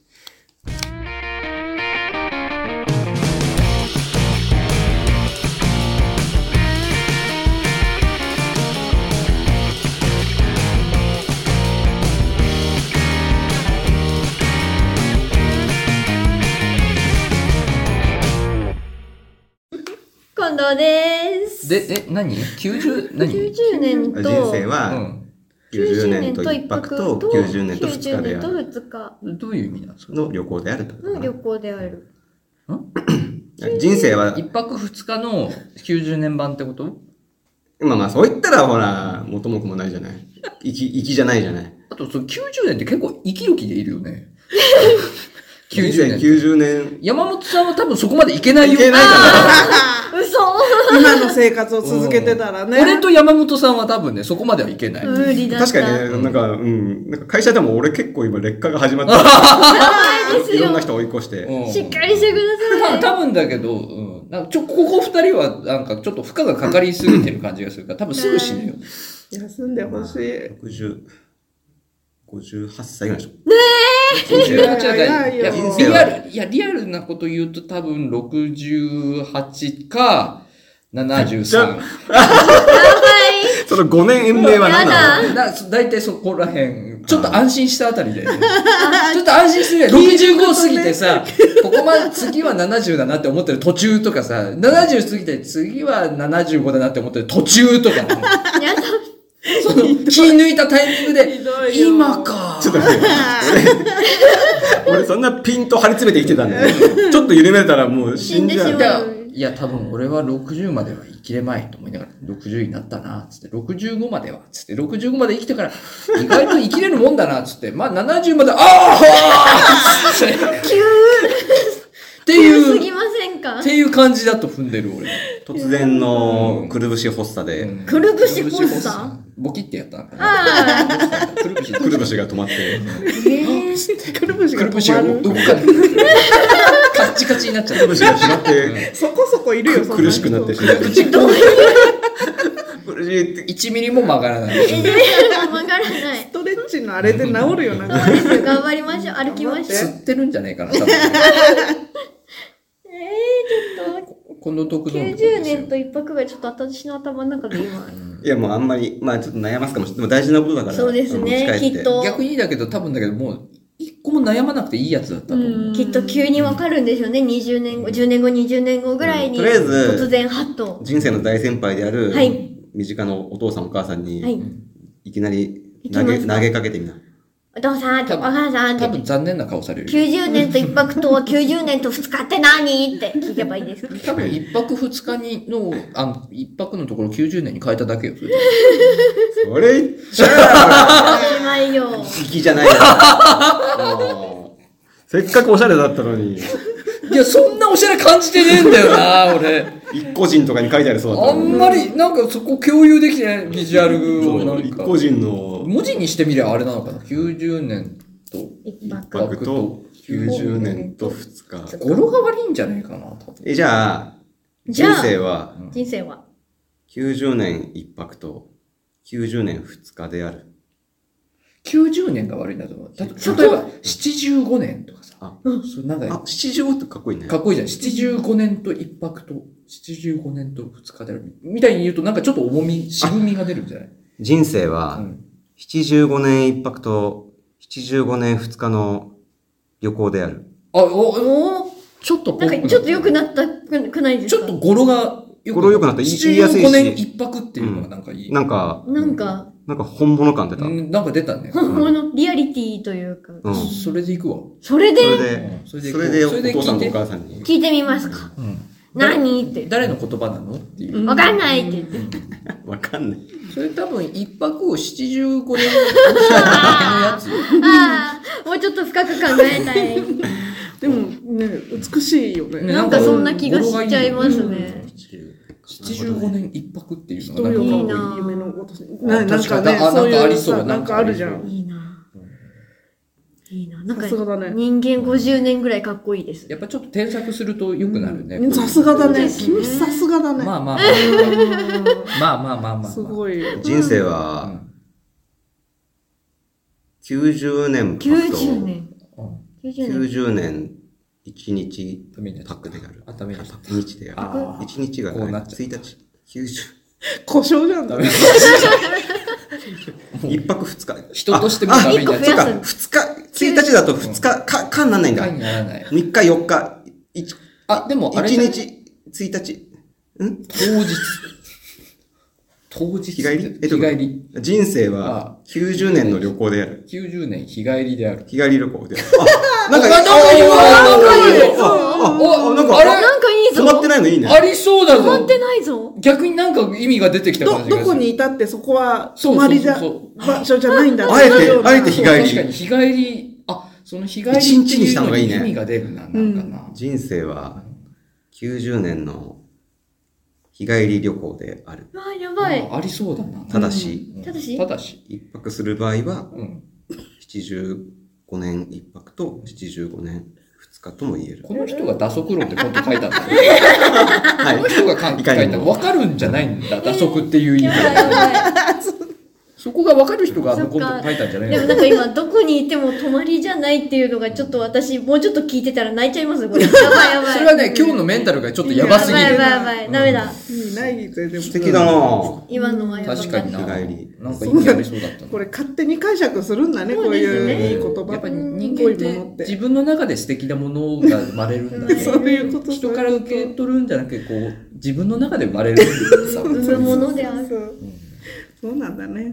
近藤です。で、え、何 ?90、何？90年と、人生うは、ん。90年と1泊と90年と2日であ90る。年と2日どういう意味なんですかの旅行であると。の旅行である。人生は、一泊二日の90年版ってこと？まあまあそう言ったらほら、元も子もないじゃない。生き、生きじゃないじゃない。あと、その90年って結構生きる気でいるよね。90年。2090年。山本さんは多分そこまでいけないよ。いけないか嘘今の生活を続けてたらね。俺と山本さんは多分ね、そこまではいけない。無理だった。確かにね、なんか、うん。なんか会社でも俺結構今劣化が始まってやばいですよいろんな。人追い越して。うんしっかりしてください。多分だけど、うん。なんかちょ、ここ二人は、なんかちょっと負荷がかかりすぎてる感じがするから、多分すぐ死ぬよ。休んでほしい。60、58歳ぐらいでしょ。58いやはいやいやいや、リアル、いや、リアルなこと言うと多分68か、73。やばい。その5年延命は何なの？やだ、だいたいそこら辺、ちょっと安心したあたりで、ちょっと安心するよ。65過ぎてさ、ここまで次は70だなって思ってる途中とかさ、70過ぎて次は75だなって思ってる途中とかね、やだ。その気抜いたタイミングで今か。ちょっと待って。俺、俺そんなピンと張り詰めて生きてたんだよ。ちょっと緩めたらもう死んじゃう。いや、いや、多分俺は60までは生きれまいと思いながら、60になったな、つって、65までは、つって、65まで生きてから、意外と生きれるもんだな、つって、まあ70まで、ああつって、急っていう、っていう感じだと踏んでる俺。突然のくるぶし発作で、くるぶし発作？ボキってやった。あくるぶし、くるぶしが止まって、くるぶしがくるぶしが止まる。どこかで、カッチカチになっちゃった。くるぶしが閉まって、そこそこいるよ、苦しくなってしまう。ー、どういう？苦しいって。1ミリも曲がらない。曲がらないス。トレッチのあれで治るよ、なんか。そうですよ。頑張りましょう。歩きましょう。吸ってるんじゃねえかな、多分。えー、ちょっと、この毒の。90年と一泊がちょっと私の頭の中で今。いや、もうあんまり、まあちょっと悩ますかもしれない。でも大事なことだから。そうですねきっと逆にだけど、多分だけど、もう、一個も悩まなくていいやつだったと思う。きっと急にわかるんでしょうね。20年後、10年後、20年後ぐらいに。とりあえず突然、ハッと。人生の大先輩である、はい身近なお父さんお母さんに、はい。いきなり投げ投げかけてみな。お父さんとお母さん多分残念な顔されるよ。90年と一泊と90 年と2日って何？って聞けばいいですか多分一泊二日にの、あの、一泊のところ90年に変えただけよ。それそれ言っちゃおしまいよ。う粋じゃないよ。せっかくおしゃれだったのに、いや、そんなおしゃれ感じてねえんだよな、俺。一個人とかに書いてありそうだったあ。んまり、なんかそこ共有できてないビジュアルをなんか。一個人の文字にしてみりゃあれなのかな ?90 年と一泊。と90年と2日。語呂が悪いんじゃないかな、多分。え、じゃあ、人生は？人生は？90年一泊と90年2日である。90年が悪いんだと思う。例えば、75年とかさ。あそうなんあか、、七十ってかっこいいね。かっこいいじゃん。75年と一泊と、75年と2日である。みたいに言うと、なんかちょっと重み、渋みが出るんじゃない？人生は、うん75年一泊と75年2日の旅行である。あ、お、おおちょっとぽなんかちょっと良くなったくくないですか？ちょっと語呂がよ語呂良くなった言いやすいし75年一泊っていうのがなんかいい。なんか、なんか、なんか本物感出た。うんなんか出たね。本物、リアリティというか。うん。それで行くわ。それで？それで、うんそれでそれでおそれで父さんとお母さんに。聞いてみますか。うん何？って。誰の言葉なの？っていう。わかんないって言って。わかんない。それ多分一泊を75年のやつ。ああ、もうちょっと深く考えたい。でもね、美しいよね。ねなんかそんな気がしちゃいますね。75年一泊っていうの人がなんかよりい夢のことあななんかね、そういうなんかありそうさなんかあるじゃん。いいな。いいな。なんかさすがだね人間50年ぐらいかっこいいです。やっぱちょっと添削すると良くなるね。さすがだね。君さすがだね。まあまあまあ。まあまあまあまあまあ。すごい。人生うは、ん。90年泊と90年。うん90年。90年1日パックである。あダメになっちゃっ1日であある。ー1日がこうなっちゃ1日。90。故障じゃん。ダメ 一泊二日。人としてもダメになっちゃあう。二日、1日だと二日、か、かんなんないんだ。回にならない。3日、4日、1、あ、でもあれ1じゃない？日、1日。ん？当日。当日。日帰り？え日帰り。人生は90年の旅行である。90年日帰りである。日帰り旅行である。あ、なんか、なんかいいわなんかいいあ、なんか、あれなんかいいぞ。止まってないのいいね。ありそうだぞ止まってないぞ。逆になんか意味が出てきた感ど、じがする。どこにいたってそこはそまりじゃ、場所じゃないんだあえてあえて日帰り確かに日帰り、あ、その日帰りって一日にいうのした方がいいねに意味が出るな、なんかな。人生は90年の日帰り旅行である。わあ、やばい。あありそうだな。ただし、うんただし？ただし。一泊する場合は、うん。75年一泊と75年二日とも言える。この人が打足論ってこと書いたんだ。は この人が書いいかにもた。わかるんじゃないんだ、打足っていう意味やばいやばい。そこがわかる人があのことそっか書いたんじゃないでもなんか今どこにいても泊まりじゃないっていうのがちょっと私もうちょっと聞いてたら泣いちゃいますこれ。やばいやばい。それはね、今日のメンタルがちょっとやばすぎる。やばいやばいやばい。ダメだ。意味ないぜでも素敵だなぁ。今のはやば。確かにな。なんか意味ありそうだったなこれ勝手に解釈するんだねこういういい言葉やっぱり人間っってて自分の中で素敵なものが生まれるんだね。そういうこと人から受け取るんじゃなくて、こう、自分の中で生まれるさ。生むものである。そうそうなんだね、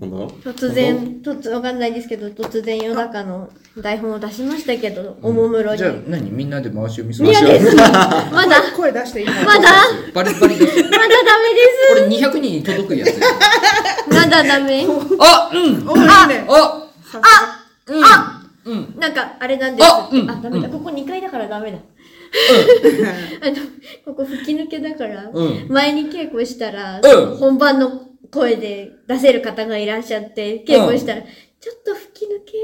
今度突然、突わかんないですけど、突然夜中の台本を出しましたけど、おもむろに。じゃあ何？みんなで回し読みする。まだ、まだ、声出していいの？まだ？バリバリです。ダメこれ200人に届くやつ。です。まだダメ。あうん。おいいねあさうん。うん。なんか、あれなんです。あうん。ダメだ。うん。ここ2階だからダメだ。あの、ここ吹き抜けだから、うん。前に稽古したら、うん。本番の声で出せる方がいらっしゃって、稽古したら、ちょっと吹き抜けで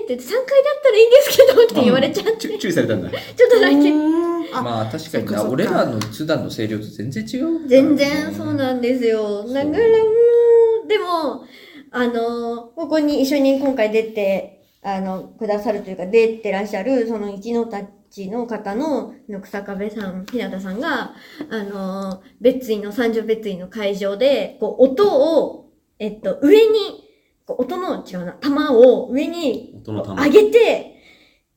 ーって言って、3階だったらいいんですけどって言われちゃって、ちょちゅ注意されたんだ。っと泣いて。あまあ確かにな、俺らの普段の声量と全然違う。全然そうなんですよ。だからもう、でも、あの、ここに一緒に今回出て、あの、くださるというか、出てらっしゃる、その一のたちの方の、の草壁さん、日向さんが、あの、別院の、三条別院の会場で、こう、音を、えっと、上に、こう音の、違うな、玉を上に、上げて、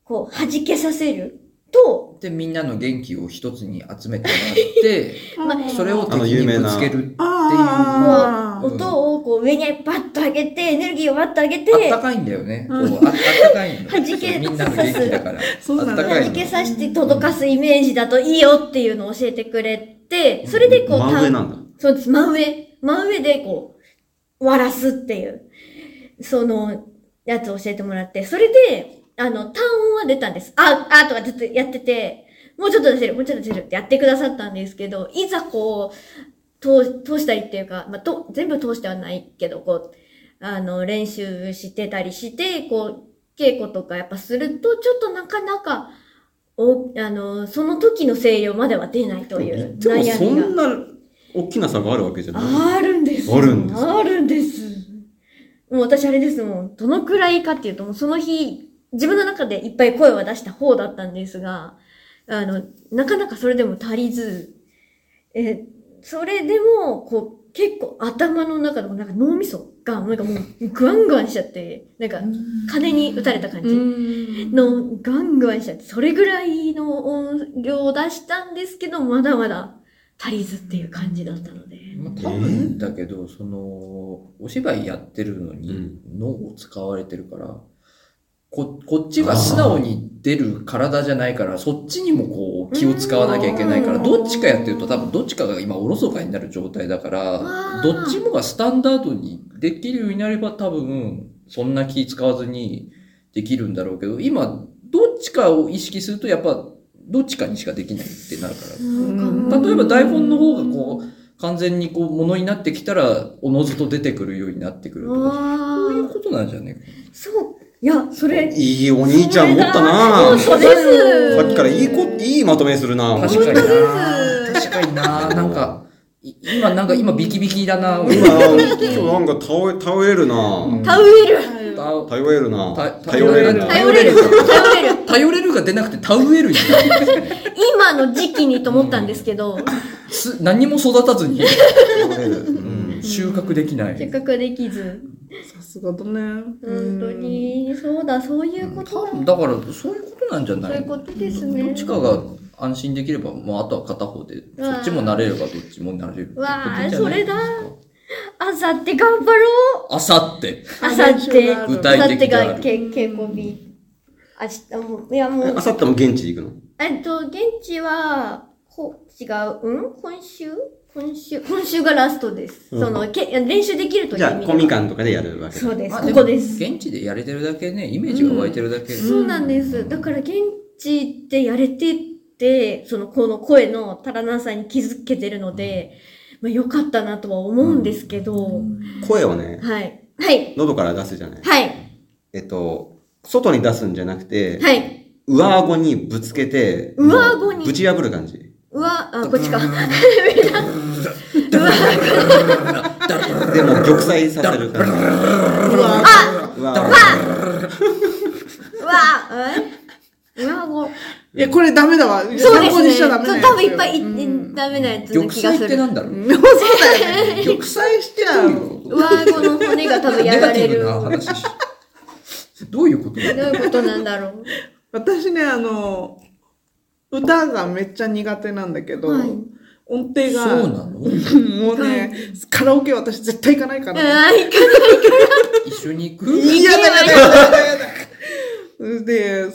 こう、弾けさせると、で、みんなの元気を一つに集めてもらって、まあそれを敵あの有に名なぶつけるっていう。あこう、音をこう上にバッと上げて、エネルギーをバッと上げて、あったかいんだよね。こうああったかいんだよ。弾けみんなの元気だから。そうなんだあったかいの弾けさせて届かすイメージだといいよっていうのを教えてくれて、それでこう、真上なんだ。そうです、真上。真上でこう、割らすっていう、その、やつを教えてもらって、それで、あの、単音は出たんです。あ、あとかずっとやってて、もうちょっと出せる、もうちょっと出せるってやってくださったんですけど、いざこう、通、通したりっていうか、まあ、と、全部通してはないけど、こう、あの、練習してたりして、こう、稽古とかやっぱすると、ちょっとなかなか、お、あの、その時の声量までは出ないという悩みが。そんな大きな差があるわけじゃない。あるんです。あるんですあるんです。もう私あれですもん。どのくらいかっていうと、もうその日、自分の中でいっぱい声は出した方だったんですが、あの、なかなかそれでも足りず、え、それでも、こう、結構頭の中でもなんか脳みそが、なんかもう、グワングワンしちゃって、なんか、鐘に打たれた感じ。のガンガンしちゃって、それぐらいの音量を出したんですけど、まだまだ足りずっていう感じだったので。まあ、多分だけど、その、お芝居やってるのに脳を使われてるから、こ、こっちは素直に出る体じゃないから、そっちにもこう気を使わなきゃいけないから、うん。どっちかやってると多分どっちかが今おろそかになる状態だからどっちもがスタンダードにできるようになれば多分、そんな気使わずにできるんだろうけど、今、どっちかを意識するとやっぱ、どっちかにしかできないってなるから。例えば台本の方がこう、完全にこう、ものになってきたら、おのずと出てくるようになってくるとか、そういうあことなんじゃね？そう。いや、それ。いいお兄ちゃん持ったそなうそうです。さっきからいいこ、いいまとめするな確かにな本当です確かにななんか、い今なんか今ビキビキだな俺今、今日なんか倒れ、倒れるなうん頼れる。た頼れるなた頼れるな頼れる。頼れる。頼れるが出なくてタウエルになる今の時期にと思ったんですけど、す何も育たずに、頼れる。うん収穫できない。せっかくできず。さすがだね。本当に、そうだ、そういうことだ。だからそういうことなんじゃないそういうことですね。どっちかが安心できれば、もうあとは片方で、そっちも慣れればどっちも慣れるわあじゃないですか。あさって頑張ろう。あさって。あさって、具体あさってがけ稽古日。明日も、いやもうあ、さっても現地行くの？えっと、現地は、ほ、違う、うん？今週？今週、今週がラストです。うんその、け練習できるというじゃあ、ミカンとかでやるわけだそうです。まあここです。現地でやれてるだけね、イメージが湧いてるだけ。そうなんです。だから現地でやれてって、その、この声の足らなさに気づけてるので、まあ良かったなとは思うんですけど、声をね、はい。はい。喉から出すじゃない。はい。えっと、外に出すんじゃなくて、はい。上顎にぶつけて、上顎に？ぶち破る感じ。うわ、あ、こっちか。でも、玉砕させる感じ。うわあうわうわえうわ、もう。いや、これダメだわ。そうですね。ちゃダメなやつ多分いっぱいうんいってダメなやつ玉な気がする。砕ってなんだろううんそうだよね。玉砕しちゃう。上顎の骨が多分やられる。どういうこと？ういうことなんだろう。私ね、あの、歌がめっちゃ苦手なんだけど、はい。音程が、そうなの？う んもうね、カラオケ私絶対行かないから、あーいか一緒に行く？いやだやだやだやだやだ。で、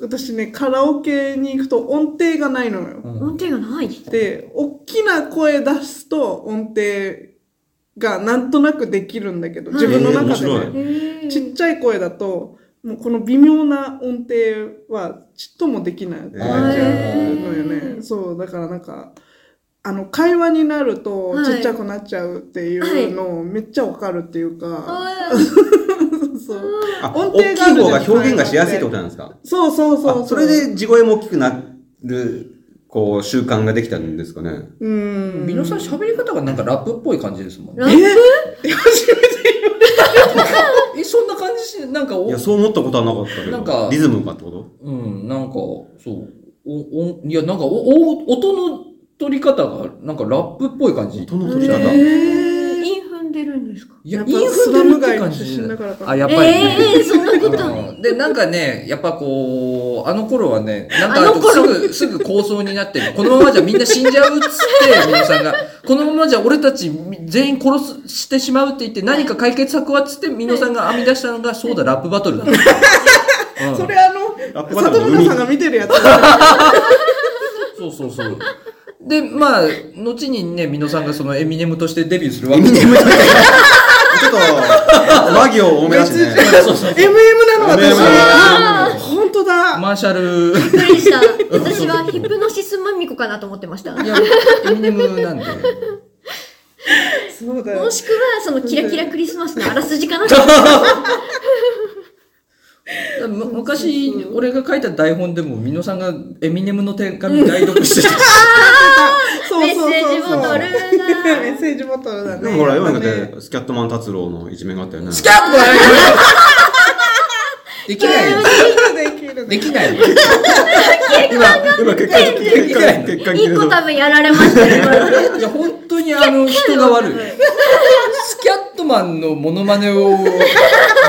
私ね、カラオケに行くと音程がないのよ。うん。音程がない。で、大きな声出すと音程がなんとなくできるんだけど、自分の中でね。ちっちゃい声だと、もうこの微妙な音程はちっともできない。なっちゃうのよね。そう、だからなんか、あの、会話になるとはいちっちゃくなっちゃうっていうのをめっちゃわかるっていうか、あそうあ、音大きい程があるじゃん方が表現がしやすいってことなんですか？そうそうそうあそれで地声も大きくなる、こう、習慣ができたんですかね？うん。みのさん喋り方がなんかラップっぽい感じですもんね。ラップ？なんかおいや、、そう思ったことはなかったけど。なんかリズムかってこと？うん、なんか、そう、お、お、いや、なんか、お、お、音の取り方が、なんかラップっぽい感じ。音の取り方。えーんでるんですか？いや、やっぱインフンでるって感じスラム街の出身だからあ、やっぱりね。ええー、そんなこと？うんで、なんかね、やっぱこう、あの頃はね、なんかす頃？ぐ、すぐ構想になって、このままじゃみんな死んじゃうっつって、皆さんが、このままじゃ俺たち全員殺すしてしまうって言って、何か解決策はっつって、皆さんが編み出したのが、そうだ、ラップバトルだ。うんそれあの、里村さんが見てるやつ。そうそうそう。で、まあ、後にね、ミノさんがそのエミネムとしてデビューするわけエミネムとかちょっと、和行多めだしね。そうそう MM なの MM 私。本当だ。マーシャル、びっくりした。私はヒプノシスマミコかなと思ってました。いや、エミネムなんで。そうだよも。しくは、そのキラキラクリスマスのあらすじかなと思ってむ昔、俺が書いた台本でも、ミノさんがエミネムの手紙代読してた。そ うメッセージボトルだ。メッセージボトルだね。でもほら、世の中やっぱねでスキャットマン達郎の一面があったよね。スキャットでき ないよ。できできないよ。今、今、結果、結果、結果、一個多分やられましたね。いや、本当にあの、人が悪い。スキャットマンのモノマネを、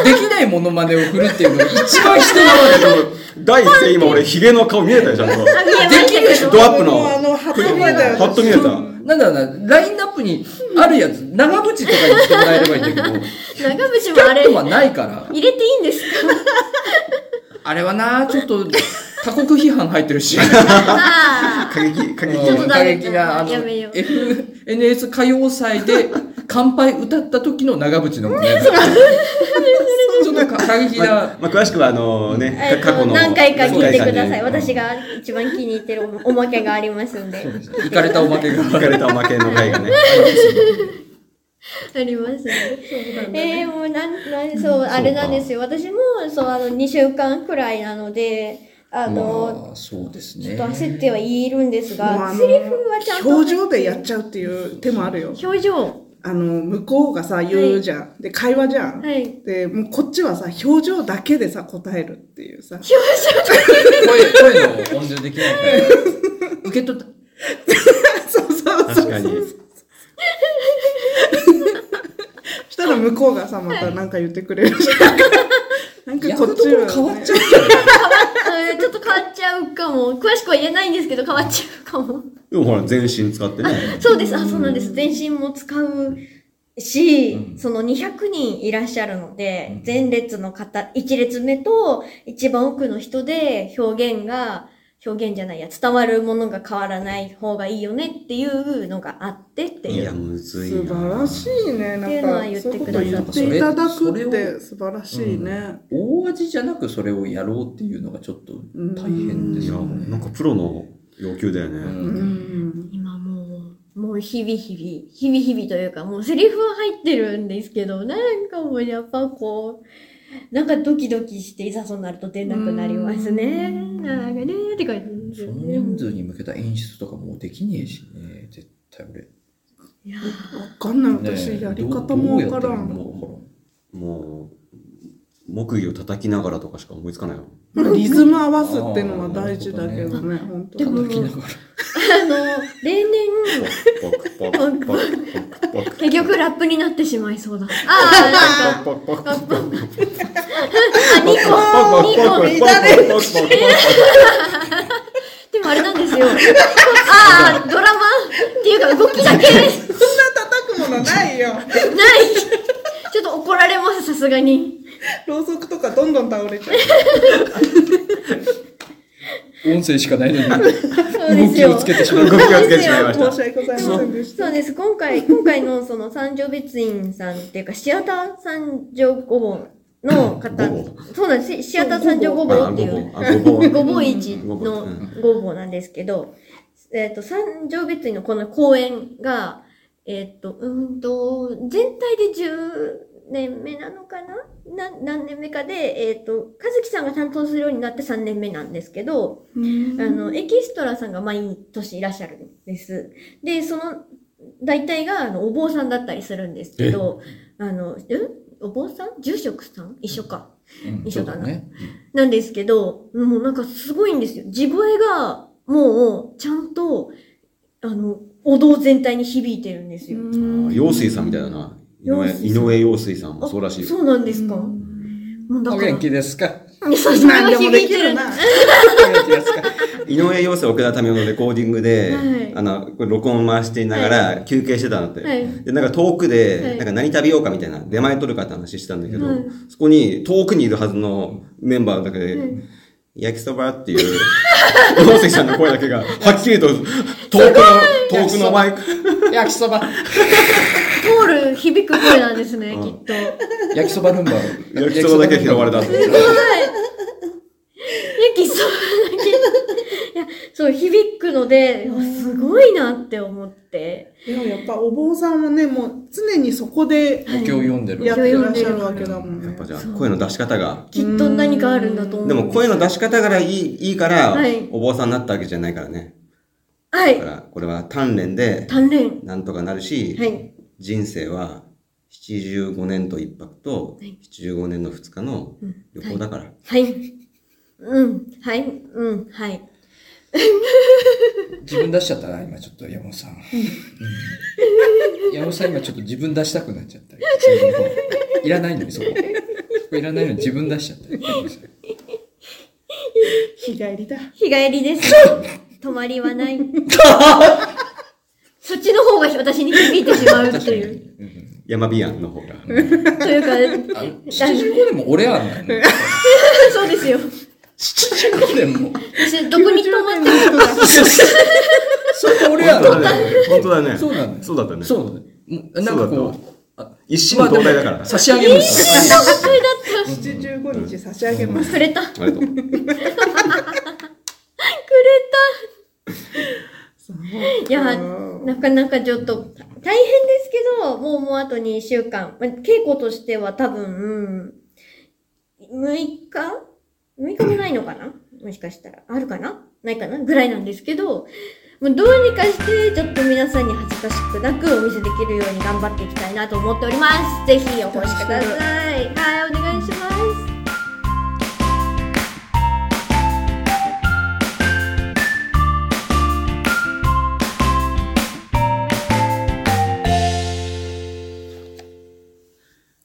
できないモノマネを振るっていうのが一番人が悪い。第一声今俺、ヒゲの顔見えたよ、ちゃんと。見えまし。ドアップの、ハット見えた。なんだろうな、ラインナップにあるやつ、長渕とかにしてもらえればいいんだけど、長渕スキャもあれ、ットマンないから、入れていいんですか？あれはな、ちょっと、他国批判入ってるし。あ過激、過激。ちょっとダメ過激な、あの、やめよう FNS 歌謡祭で乾杯歌った時の長渕のもね、ちょっと過激まあな、まあ、詳しくは、あのね過去の。何回か聞いてください。うん私が一番気に入ってるおおまけがありますんで。いかれたおまけが。聞かれたおまけの回がね。ありますね。えー、もうなん、なん、そう、あれなんですよ。私も、そう、あの、2週間くらいなので、あの、まあ、そうですねちょっと。焦ってはいるんですが、セリフはちゃんと。表情でやっちゃうっていう手もあるよ。表情。あの、向こうがさ、言うじゃん。で、会話じゃん。はい。で、もうこっちはさ、表情だけでさ、答えるっていうさ。声、声の音量できないから。受け取った。そうそう確かに。したら向こうがさ、またなんか言ってくれる。なんかこっちは、変わっちゃうあちょっと変わっちゃうかも。詳しくは言えないんですけど、変わっちゃうかも。でもほら、全身使ってね。そうです。あ、そうなんです。全身も使うし、その200人いらっしゃるので、前列の方、1列目と一番奥の人で表現が表現じゃないや、伝わるものが変わらない方がいいよねっていうのがあってっていう。いや、むずいな。素晴らしいね。っていうなんか、のは言ってくださっていただくって素晴らしいね。大味じゃなくそれをやろうっていうのがちょっと大変ですよね。なんかプロの要求だよね。うんうん。今もう、もう日々日々、日々日々というか、もうセリフは入ってるんですけど、なんかもうやっぱこう、なんかドキドキしていざそうなると出なくなりますね。うんなんかねーって感じですその。人数に向けた演出とかもうできねえしね、絶対俺。いやわかんない。ね私、やり方もわからんもう、木魚叩きながらとかしか思いつかないよ。リズム合わすっていうのは大事だけどね、本当でも。あの、例年、結局ラップになってしまいそうだ。ああ、なんか、あ、2個、2個、でもあれなんですよ。ああ、ドラマっていうか動きだけない。そんな叩くものないよ。ちょっと怒られます、さすがに。ろうそくとかどんどん倒れちゃう。音声しかないのに、そうで動きすよ。をつけてしまう。動きをつけてしまいました申し訳ございませんでした。そうです。今回、今回のその三条別院さんっていうか、シアター三条ごぼうの方そうなんです。シアター三条ごぼうっていう、あごぼう。ごぼう市ごぼうのうんごぼうなんですけど、えっ、と、三条別院のこの公演が、えっ、と、うーんと、全体で10年目なのかなな何年目かで、えっ、と、和樹さんが担当するようになって3年目なんですけど、あの、エキストラさんが毎年いらっしゃるんです。で、その、大体が、あの、お坊さんだったりするんですけど、あの、んお坊さん？住職さん？一緒か。うん一緒だなね。なんですけど、もうなんかすごいんですよ。地声が、もう、ちゃんと、あの、お堂全体に響いてるんですよ。陽水さんみたいだな。井上陽水さん。井上陽水さんもそうらしいよ。そうなんですか。お元気ですか？何でもで。きるな。お元気ですか？井上陽水奥田民生のレコーディングで、はい。あの、これ録音回していながら休憩してたんだって。はい。で、なんか遠くで、はい。なんか何食べようかみたいな、出前取るかって話してたんだけど、はい。そこに遠くにいるはずのメンバーだけで、はい。焼きそばっていう、陽水さんの声だけが、はっきりと遠くの、遠くのマイク、焼きそば。通る、響く声なんですね、うんきっと。焼きそばルンバ。焼きそばだけ拾われたんですすごい。焼きそばだけ。いや、そう、響くので、すごいなって思って。でもやっぱお坊さんはね、もう常にそこでお経を読んでる。やってらっしゃるわけだもんねやっぱ。じゃあ、声の出し方が。きっと何かあるんだと思う。でも声の出し方がいい、いいから、はいお坊さんになったわけじゃないからね。はい。だから、これは鍛錬で、鍛錬。なんとかなるし、はい。人生は75年と1泊とはい75年の2日の旅行だから。はい。うん。はい。うん。はい。自分出しちゃったな、今ちょっと山本さん。うん山本さん今ちょっと自分出したくなっちゃった。いらないのにそこ。そこいらないのに自分出しちゃった。日帰りだ。日帰りです。泊まりはない。そっちの方が私に響いてしまうって。いう。うん山ビアンの方が。というか、あ75年も俺あんないのそうですよ。75年も。私、どこに泊まっても、そこ俺あんの本当だね。本当だね。そうなのよそうだったね。そうなんかこっう、一心同体だから。差し上げます。75日差し上げます。くれた。くれた。いや、なかなかちょっと、大変ですけど、もうもうあと2週間。ま稽古としては多分、6日 ?6 日もないのかな？もしかしたら。あるかな？ないかな？ぐらいなんですけど、もうどうにかして、ちょっと皆さんに恥ずかしくなくお見せできるように頑張っていきたいなと思っております。ぜひお越しください。はい、お願いします。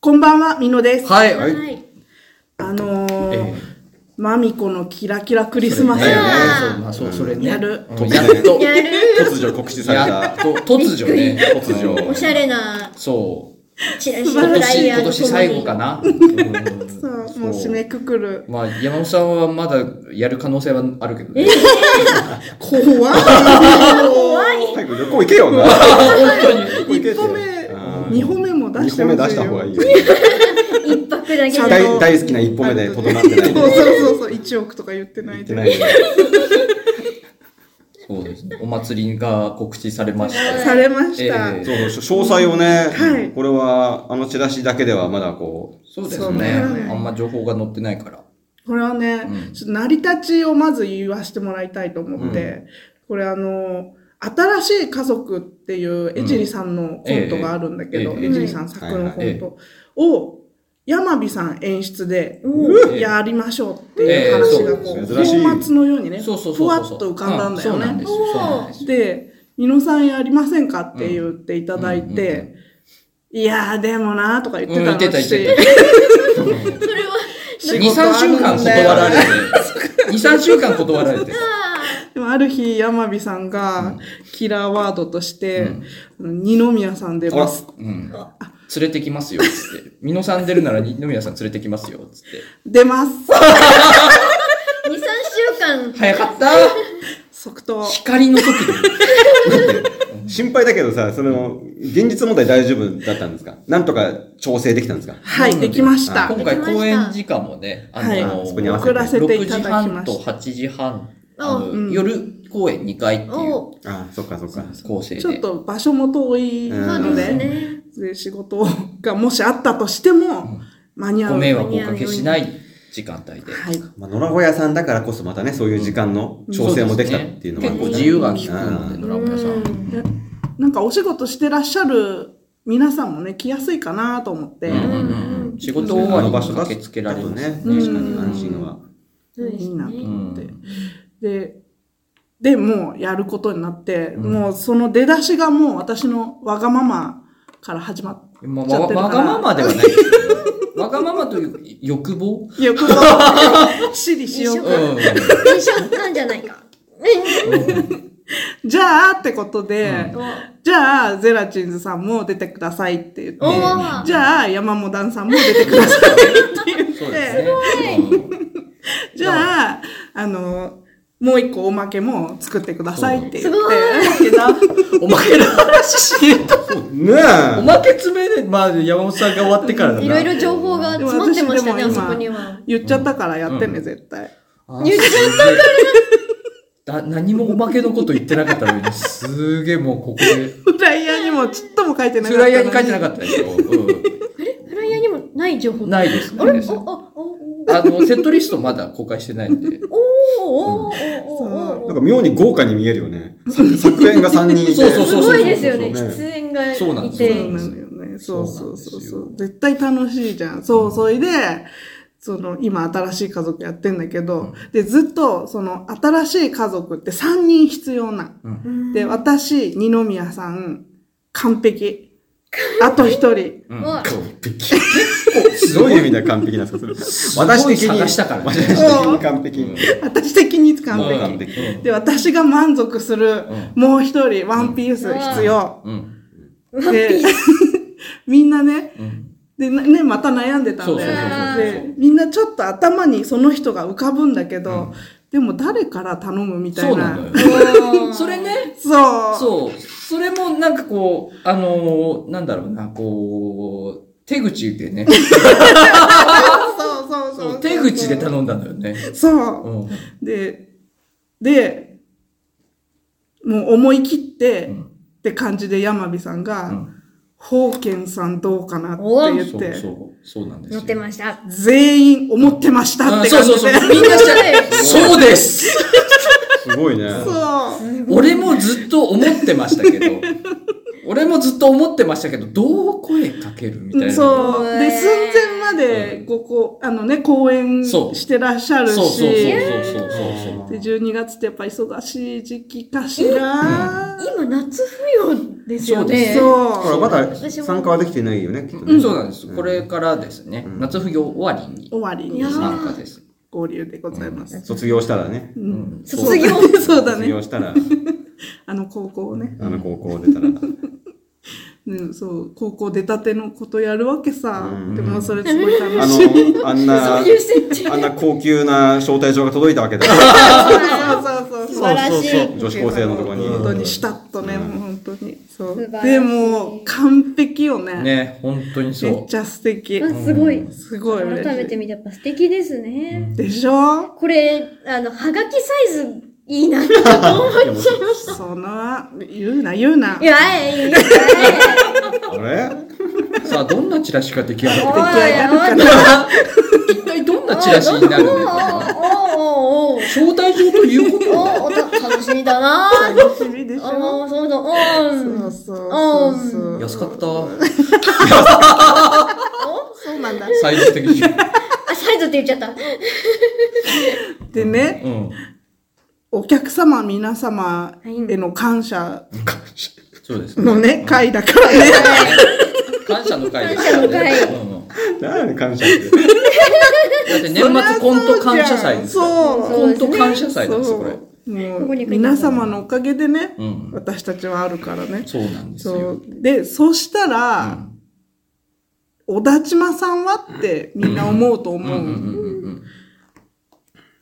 こんばんは、みのです。はい。はいはい。あのえー、マミコのキラキラクリスマスそれだよねそう、まあそう、それね。やるうんやっと。やる突如告知された。やっと、突如ね。突如おしゃれな、そう。チラシ今年、フライヤー今年最後かな。うんそう、もう締めくくる。まあ、山本さんはまだやる可能性はあるけどね。怖い。怖い早く旅行行けよな。一歩目、二歩目も出二して歩目出ほしいよ。した方がいいよ。一泊だけ大大好きな一歩目でとどまってないで。そうそうそうそう、1億とか言ってないで。言ってないで。そうですね。お祭りが告知されました。されました。ええそうそう、詳細をね、はいこれは、あのチラシだけではまだこそうですね。ねあんま情報が載ってないから。これはね、うんちょっと成り立ちをまず言わせてもらいたいと思って、これあの、新しい家族っていう江尻さんのコントがあるんだけど、ええ江尻さん作のコはいントを、山火さん演出でやりましょうっていう話がこう、ええ。そう珍しい泡沫のよう。にね。ふわっと浮かんだんだよね。で。美濃さんやりませんかって言っていただいて、いやーでもなーとか言ってたの それは2、3週間断られて。2、3週間断られて。でもある日、山火さんがキラーワードとして、二宮さん出ます。うん。連れてきますよ、つって。美濃さん出るなら二宮さん連れてきますよ、つって。出ます。2、3週間早かった即答。光の時で。う、心配だけどさ、その、現実問題大丈夫だったんですか？なんとか調整できたんですか？はい、できました。今回公演時間もね、あの、はいそこに合わせて送らせてい6時ただき半とました。8時半、あのうん夜公演2回っていうおああ、そっかそっか。構成で。ちょっと場所も遠いそうのですで、ね。で仕事がもしあったとしても、間に合う。ご迷惑をおかけしない時間帯で。はい。まあ、野良小屋さんだからこそまたね、そういう時間の調整もできたっていうのもある結構自由が利くので、うん野良村さん。でなんかお仕事してらっしゃる皆さんもね、来やすいかなと思って、うんうんうん仕事終わりに駆けつけられますね。うん確かに安心は。そうですいいなとね。思って。で、で、もうやることになって、もうその出だしがもう私のわがままから始まっまあちゃってるから。わわがままではないですけど、わがままという欲望？欲望、私利私欲。うん。一緒なんじゃないか。じゃあってことで、おじゃあゼラチンズさんも出てくださいって言って、じゃあ山本段さんも出てくださいって言って、そうですね。うん。じゃあ、あの、もう一個おまけも作ってくださいって言って、すごいおまけの話しと。ねおまけ詰めで、まあ、山本さんが終わってからだな。いろいろ情報が詰まってましたね、あそでも私でも今こには。言っちゃったからやってね、絶対。あ言っちゃだ何もおまけのこと言ってなかったのに、すげえもうここで、フライヤーにもちっとも書いてなかったのに。フライヤーに書いてなかったでしょ。うフライヤーにもない情報？ん、ないです、あれ？ないです。おおおあの、セットリストまだ公開してないんで。おおおおなんか妙に豪華に見えるよね。作作演が3人いて。そうそうそうすごいですよね、そう出演がいそうなんですよね。そうそうそうそう。絶対楽しいじゃん。そう、それで、その、今新しい家族やってんだけど、で、ずっと、その、新しい家族って3人必要な。うんで、私、二宮さん、完璧。あと一人。完璧。どういう意味で完璧なんですか。私的に。探したからね私的に完璧。私的に完うん璧。で、私が満足する、もう一人、ワンピース必要。で。みんなね、うん。で、なね、また悩んでたんで、みんなちょっと頭にその人が浮かぶんだけど、でも誰から頼むみたいうな。そなのよ。それね、そう。そう。それもなんかこう、あのーなんだろうな、こう、手口でね、そうそうそうそう。手口で頼んだのよね。そう。うん。で、で、もう思い切って、うんって感じで山火さんが、うん宝剣さんどうかなってお言って、そうそう、そうなんですよ。乗ってました。全員思ってましたっあて感じで。そうそうそう。みんなして、そうです すごいね。そう。俺もずっと思ってましたけど、俺もずっと思ってましたけど、どう声かけるみたいな。そう。で、寸前まで、ここ、あのね、公演してらっしゃるし、そうそうそうそうそうそう。で、12月ってやっぱ忙しい時期かしら。今、夏冬ですよね。そう。だからまだ参加はできてないよね、きっとね。うんそうなんです。これからですね、うん夏冬終わりに終わりに参加です。合流でございます。卒業したらね。卒業そうだね。卒業したら、あの高校をね。あの高校出たら。うん、そう、高校出たてのことやるわけさ。うんでもそれすごい楽あしい。の、あんな。あんな高級な招待状が届いたわけだ。そうそうそうそう。素晴らしい。女子高生のとこに。本当にシタッとね、うんもう本当に。そう。でも、完璧よね。ね、本当にめっそちゃ素敵。あすごい。すごい。改めて見てやっぱ素敵ですね。でしょ？これ、あの、はがきサイズいいなって思っちゃいました。その、言うな、言うな。いや、いやいやあれ？う。さあ、どんなチラシが出来上がる？かな？一体どんなチラシになる？のかなおおおお招待状ということおお楽しみだな楽しみでしょああ、そうだ、そううん。そうそうそう。安かった。そうなんだ。サイズ的に。あ、サイズって言っちゃった。でね、うん。お客様皆様への感謝そうですね。のね、会だからね。感謝の会です感謝の会うんうん何感謝って？だって年末コント感謝祭ですからそうコント感謝祭なんですよ、これ。皆様のおかげでね、うん私たちはあるからね。そうなんですよそう。。で、そしたら、小田島さんはってみんな思うと思う。うんうんうんうん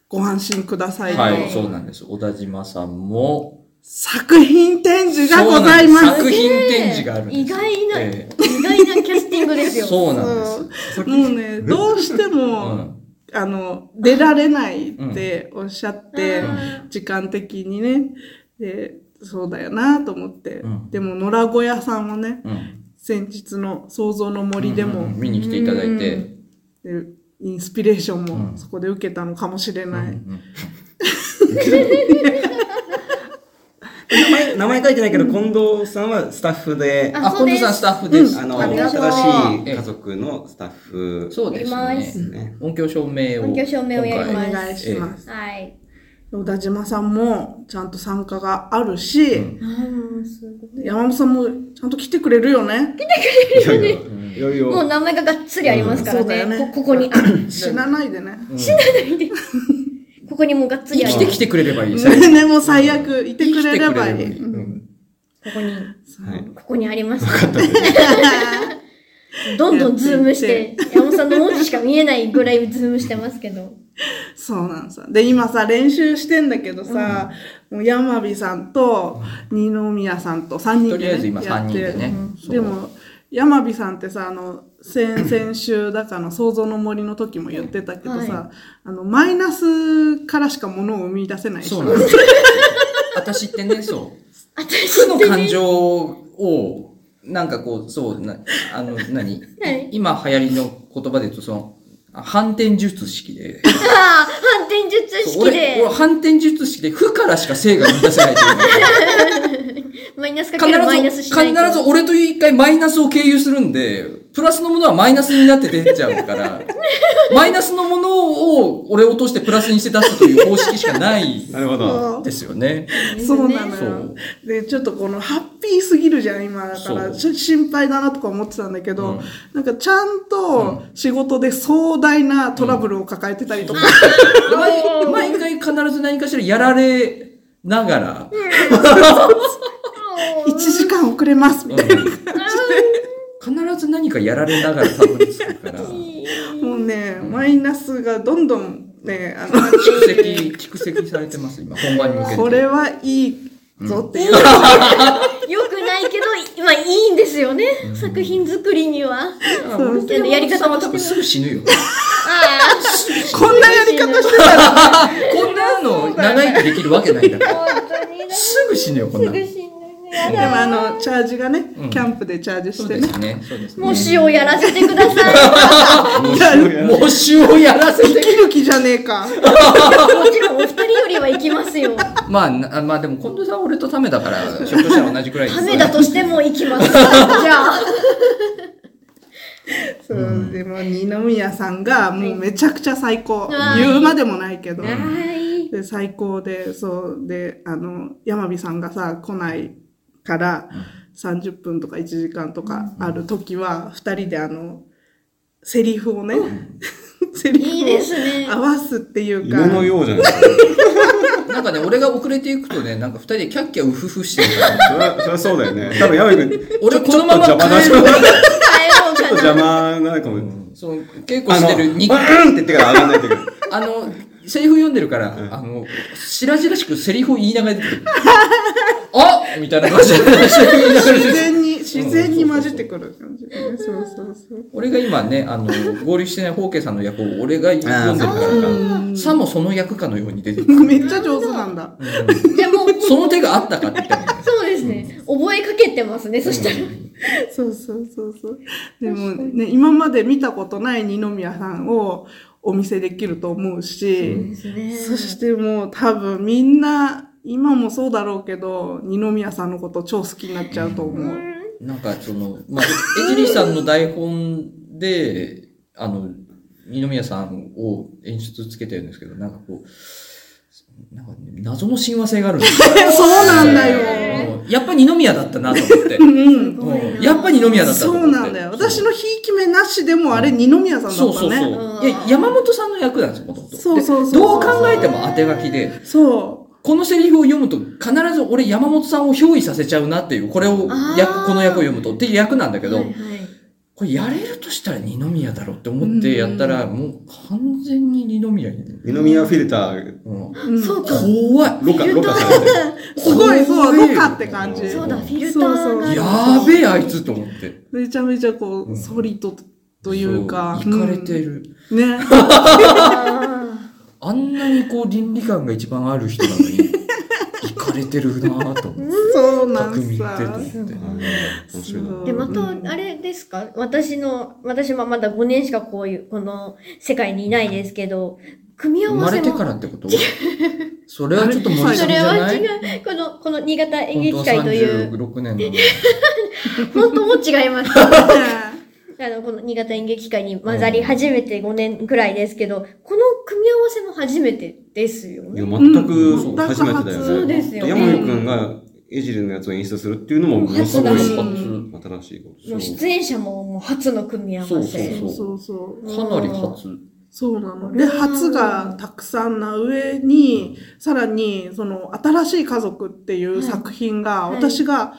ご安心くださいと。はい、そうなんです。小田島さんも、作品展示がございます。そうなんです作品展示があるんです意外な、え意外なキャスティングですよ。そうなんです。もうね、どうしても、うんあの、出られないっておっしゃって、うん時間的にね。で、そうだよなと思って。うんでも、野良小屋さんはね、うん先日の創造の森でも、うん見に来ていただいて、でインスピレーションもうんそこで受けたのかもしれない。うん名前、名前書いてないけど、近藤さんはスタッフで、あ、近藤さんスタッフです。あの、新しい家族のスタッフそうですね。音響照明を。音響照明をやりおます願いします。はい。小田島さんもちゃんと参加があるし。山本さんもちゃんと来てくれるよね。いやいや、いよいよ。もう名前ががっつりありますからねね。こここに、あ 死なないでね。ここにもがっつり生あります。きてきてくれればいい。ねね、もう最悪いてくれればいい。ここに、はい。ここにあります。どんどんズームして、山本さんの文字しか見えないぐらいズームしてますけど。そうなんさ。で、今さ、練習してんだけどさ、もう山火さんと二宮さんと3人で、ね。とりあえず今やって三人でねうんでも、山火さんってさ、あの、先々週だかの創造の森の時も言ってたけどさ、はあの、マイナスからしか物を生み出せない人そうなんです。私ってね、そう。負の感情を、なんかこう、そう、な あの、何、はい今流行りの言葉で言うと、その、反転術式で。ああ、反転術式俺、で俺、反転術式で負からしか正が生み出せないという。マイナスかけるマイナス必ず、しないと。必ず俺という一回マイナスを経由するんで、プラスのものはマイナスになって出ちゃうから、マイナスのものを俺を落としてプラスにして出すという方式しかない なるほど。ですよね。そうなのそよう。で、ちょっとこのハッピーすぎるじゃん、今だから。ちょっと心配だなとか思ってたんだけど、うんなんかちゃんと仕事で壮大なトラブルを抱えてたりとか、毎毎回必ず何かしらやられながら、1時間遅れます、みたいな。必ず何かやられながらたどり着くから、もうね、マイナスがどんどんね、あの、蓄積、蓄積されてます、今、本番に向けて。これはいいぞっていう。よくないけど、今いいんですよね。作品作りには。俺とやり方山本さんは多分すぐ死ぬよ。こんなやり方してたら、こんなの長生きできるわけないんだから。すぐ死ぬよ、こんなの。でだもあの、チャージがね、うんキャンプでチャージしてね。ね。そうですね。もしをやらせてくださ模試をやらせ生て。きる気じゃねえか。い。もちろんお二人よりは行きますよ。まあ、なまあでも、近藤さんは俺とためだから、ひょっとしたら同じくらいです ためだとしても行きます。じゃあ。そう、でも二宮さんがもうめちゃくちゃ最高。はい言うまでもないけど。はい。で、最高で、そう、で、あの、山火さんがさ、来ないから、30分とか1時間とかある時は、二人であの、セリフをね、セリフを合わすっていうか、犬のようじゃないですか。なんかね、俺が遅れていくとね、なんか二人でキャッキャウフフしてるから、それは、そそうだよね。多分、山井君、俺ちょこのままちょっと邪魔だし、ちょっとか邪な。魔なかも。その、稽古してるうんに、って言ってから上がんないといけない。あの、セリフ読んでるから、うんあの、白々しくセリフを言いながら出てくる。あみたいな感じで、自然に、自然に混じってくる感じでね。そうそうそう。俺が今ね、あの、合流してないホーケーさんの役を俺が読んでるからうんさもその役かのように出てくる。めっちゃ上手なんだ。じゃあもう、その手があったかって。そうですね。覚えかけてますね、そしたら。そうそうそうそう。でもね、今まで見たことない二宮さんをお見せできると思うし、そしてもう多分みんな、今もそうだろうけど、二宮さんのこと超好きになっちゃうと思う。なんかその、まあ、江尻さんの台本で、あの、二宮さんを演出つけてるんですけど、なんかこう、なんかね、謎の親和性があるんですよ。そうなんだよ。うんやっぱ二宮だったなと思って。うん。うんやっぱ二宮だったと思って。そうなんだよ。私のひいき目なしでもあれ二宮さんだったね。そうそうそう。いや、山本さんの役なんですよ、もともと。そうそうそうでどう考えても当て書きで、そこのセリフを読むと必ず俺山本さんを憑依させちゃうなっていう、これを役、この役を読むとっていう役なんだけど、はいはいこれやれるとしたら二宮だろうって思ってやったら、もう完全に二宮に。二宮フィルター、うんう。うんそうか。怖い。ろ過、ろ過されて。すごい、そう、ロカって感じ。そうだ、フィルターそうそうが。やーべえあいつと思って。めちゃめちゃこう、うんソリッドというか。そう行かれてる。うん。ね。ああんなにこう倫理観が一番ある人なのに、行かれてるなぁと思って。そうなん匠ってとさ。思って。で、また、あれですか？私の、私もまだ5年しかこういう、この世界にいないですけど、組み合生まわせも。れてからってこと？それはちょっと盛りすそれはぎじゃない？違う。この、この新潟演本当は劇会という、36年なのに。本当も違います。ねあの、この新潟演劇会に混ざり始めて5年くらいですけど、この組み合わせも初めてですよいや、ね。全くうん初めてだよね。そうですよね山口くんがエジルのやつを演出するっていうのもものすごい初だし新しいこと。もう出演者ももう初の組み合わせ。そうそうそうそうそう。かなり初。そうなの。で、初がたくさんな上に、さらに、その、新しい家族っていう作品が、はい私が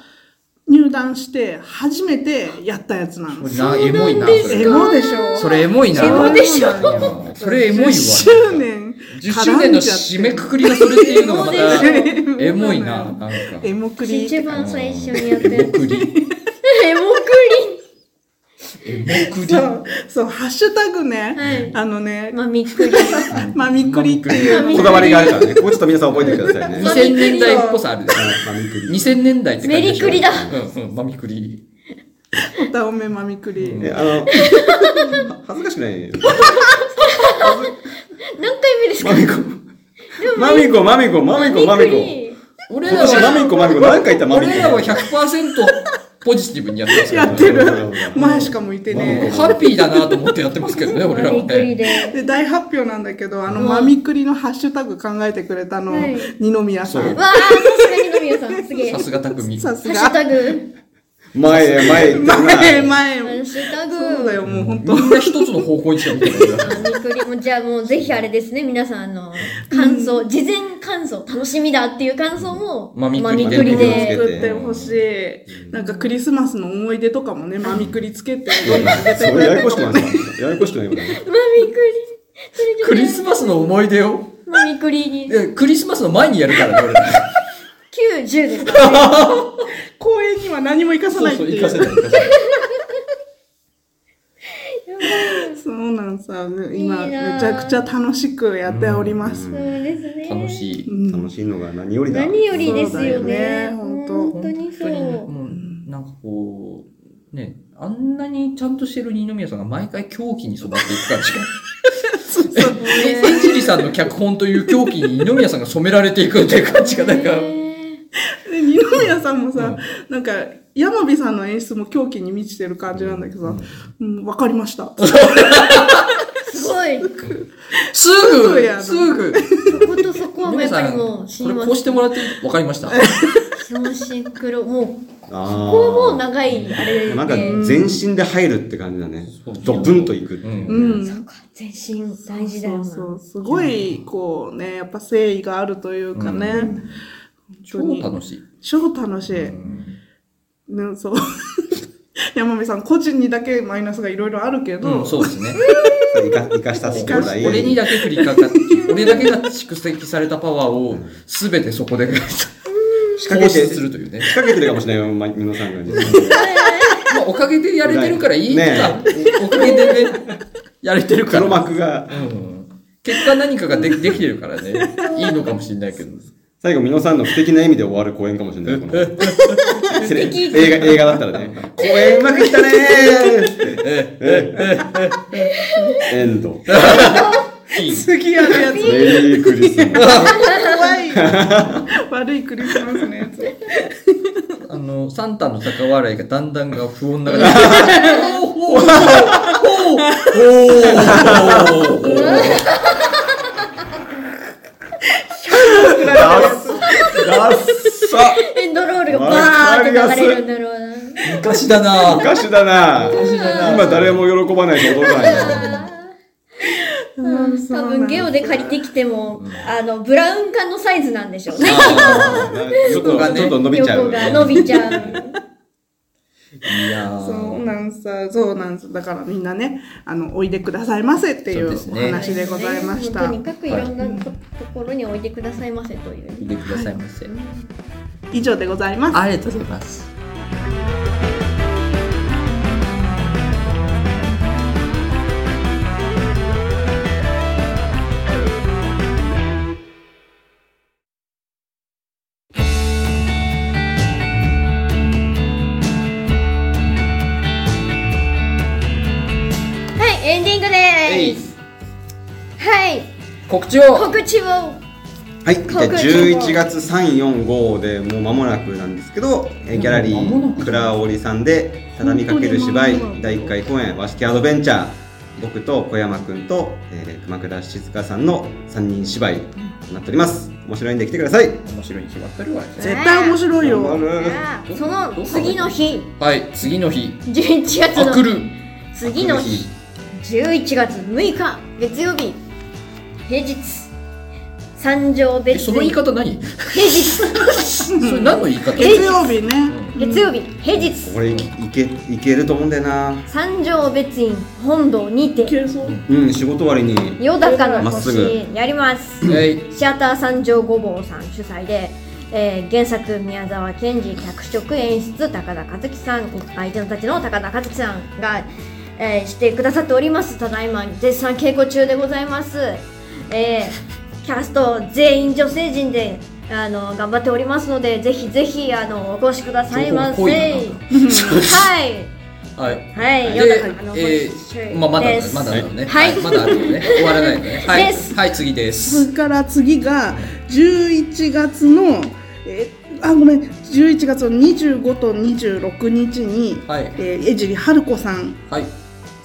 入団して初めてやったやつなの。これな、エモいな。エモでしょ？それエモいな。エモでしょ？それエモいわ。10周年。10周年の締めくくりがそれっていうのがまた、エモいな、なんか。エモクリ一番最初にやったやつ。エモ。そう、そう、ハッシュタグね、はいあのね、まみっくり。まみくりっていうまみこだわりがあるからね。ここちょっと皆さん覚えてくださいね。2000年代っぽさあるね。マミクリ。2000年代ってメリクリだうんうん、マミクリ。歌おめまみくり。うんえ、あの、は恥ずかしくない何回目ですか？マミコ。マミコ、マミコ、マミコ、マミコ。俺今年マミコ、マミコ、何回言ったマミコ。俺らは100%ポジティブにやってますからやってるうん前しか向いてね。ハッピーだなと思ってやってますけどね、俺らはね。で。で、大発表なんだけど、あの、うんまみくりのハッシュタグ考えてくれたの、はい二宮さ。んわあ、さすがにのみさん、すげえ。ハさすが匠。さすッシュが。タグ。前へ、前へ行ってるな。前、前。ハッシュタグ。そうだよ、もう本当みんな一つの方向にしか見てないから。マミクリも、じゃあもうぜひあれですね、皆さんあの、感想、事前感想、楽しみだっていう感想も、マミクリでマミクリマミクリで。作ってほしい。なんかクリスマスの思い出とかもね、まみくりつけて、どんどん上げてそれややこしくないですかややこしくないよね。マミクリ。それちょっとクリスマスの思い出を、マミクリに。えクリスマスの前にやるからね、俺ら。9、10ですからね。公演には何も生かさそうそう、ないっていう。行かせない、行かせない。そうなんさ、今、いいなめちゃくちゃ楽しくやっております。そうですね。楽しい。うん楽しいのが何よりだ。何よりですよそうだよねね。本当本当にそう。本当にね、もう、なんかこう、ね、あんなにちゃんとしてる二宮さんが毎回狂気に育っていく感じが。え、エンジリさんの脚本という狂気に二宮さんが染められていくっていう感じが、なんか、ねさんもさ、なんか、山火さんの演出も狂気に満ちてる感じなんだけどさ、うん、わかりました。すごい。いすぐやな。すぐ。そことそこはもうやっぱりもうこれこうしてもらってわかりました。そうシンクロもうこあこはもう長いあれで。なんか全身で入るって感じだね。そう。ドブンといく。うん。うん。そうか全身大事だよなそうそう。すごい、こうね、やっぱ誠意があるというかね。超本当に。楽しい超楽しい。ね、そう。山美さん、個人にだけマイナスがいろいろあるけど、うんそうですね。生か生かした将来。俺にだけ降りか。かって俺だけが蓄積されたパワーを全てそこで。仕掛けて、するというね仕掛けてるかもしれないよ、ま皆さんがね。まあおかげでやれてるからいいか、ねおかげでねやれてるから。黒幕が、うん。結果何かがでできてるからね。いいのかもしれないけど最後、皆さんの不敵な意味で終わる公演かもしれない。この 映画、映画だったらね。公演うまくいったねー エンド。次やるやつ。メリークリスマス。怖い。悪いクリスマスのやつ。あのサンタの高笑いがだんだんが不穏な感じおーおーおーおーダッサ。エンドロールがバーって流れるんだろうな。昔だな。昔だな。今誰も喜ばないし驚かないな。うん。多分ゲオで借りてきても、あのブラウン管のサイズなんでしょうね。あちょっと、ねちょっと伸びちゃう。横が伸びちゃう。ーいやー。そうなんさ、そうなんす。だからみんなね、あの、おいでくださいませっていうお話でございました。とにかくいろんなと,、ころに置いてくださいませという。見てくださいませ。以上でございます。ありがとうございます告知を。告知を。はい、じゃあ11月3、4、5でもう間もなくなんですけど、えーギャラリー倉織さんで畳みかける芝居第1回公演和式アドベンチャー。僕と小山くんと、えー熊倉静香さんの3人芝居となっております。面白いんで来てください。面白いに決まってるわ。よ絶対面白いよ。頑張る。じゃあその次の日。はい次の日。11月のあ来る。次の日。11月6日月曜日平日。三条え別その言い院方何？平日。それ何の言い方？月曜日ね。月曜日。平日。俺いいけいけると思うんだよな。三条別院本堂にて。いけそう。うん仕事終わりに。よだかのまっす星やります。はい。シアター三条ごぼうさん主催で、えー原作宮沢賢治脚色演出高田和樹さん。相手のたちの高田和樹さんが、えーしてくださっております。ただいま絶賛稽古中でございます、えーキャスト全員女性陣であの頑張っておりますのでぜひぜひあのお越しくださいませ。情報濃いな はい。はい。はいでえ星ー、まあまだまだだよね。はい。まだあるよね。終わらないのね。はい。はい次です。それから次が11月の、えーあごめん。11月の25と26日に、はい。えー江尻春子さん。はい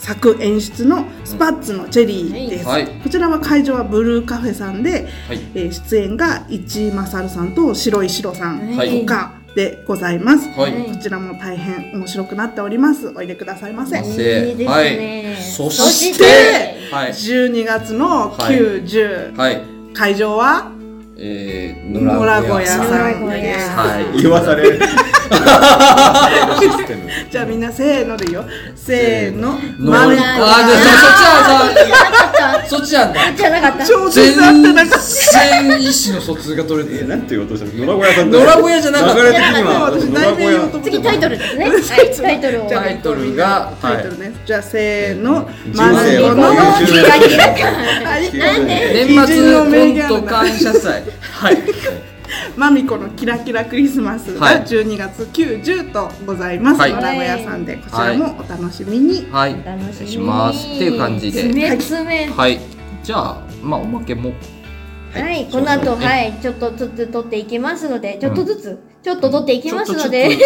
作演出のスパッツのチェリーです、はい。こちらは会場はブルーカフェさんで、はい。えー出演が市勝さんと白石ろさんはい。他でございます、はい。はい。こちらも大変面白くなっております。おいでくださいませ。まいいせ。ですはい。ねそそししててはい。12月の9、10はい。会場はえー、野良小屋さんです。はい。言わされる。じゃあみんなせーのでいいよせーの。のまるあーでそそっちなんだそっちなんだじゃなかった。超全然意思の疎通が取れてなんて言おうとしたの野良小屋さんだ野良小屋じゃなかった。流れ的には。次タイトルですね。はいタイトルを。タイトルがタイトルね、じゃあせーの。人生はマルコの年末言コント感謝祭。はいマミコのキラキラクリスマスがはい。12月9、10とございます。はい。野良小屋さんで、こちらもお楽しみに。はい。お楽しみに。します。っていう感じで。はい。じゃあまあおまけもはい、この後、はい、ちょっとずつ取っていきますので、ちょっとずつ、ちょっと撮っていきますので、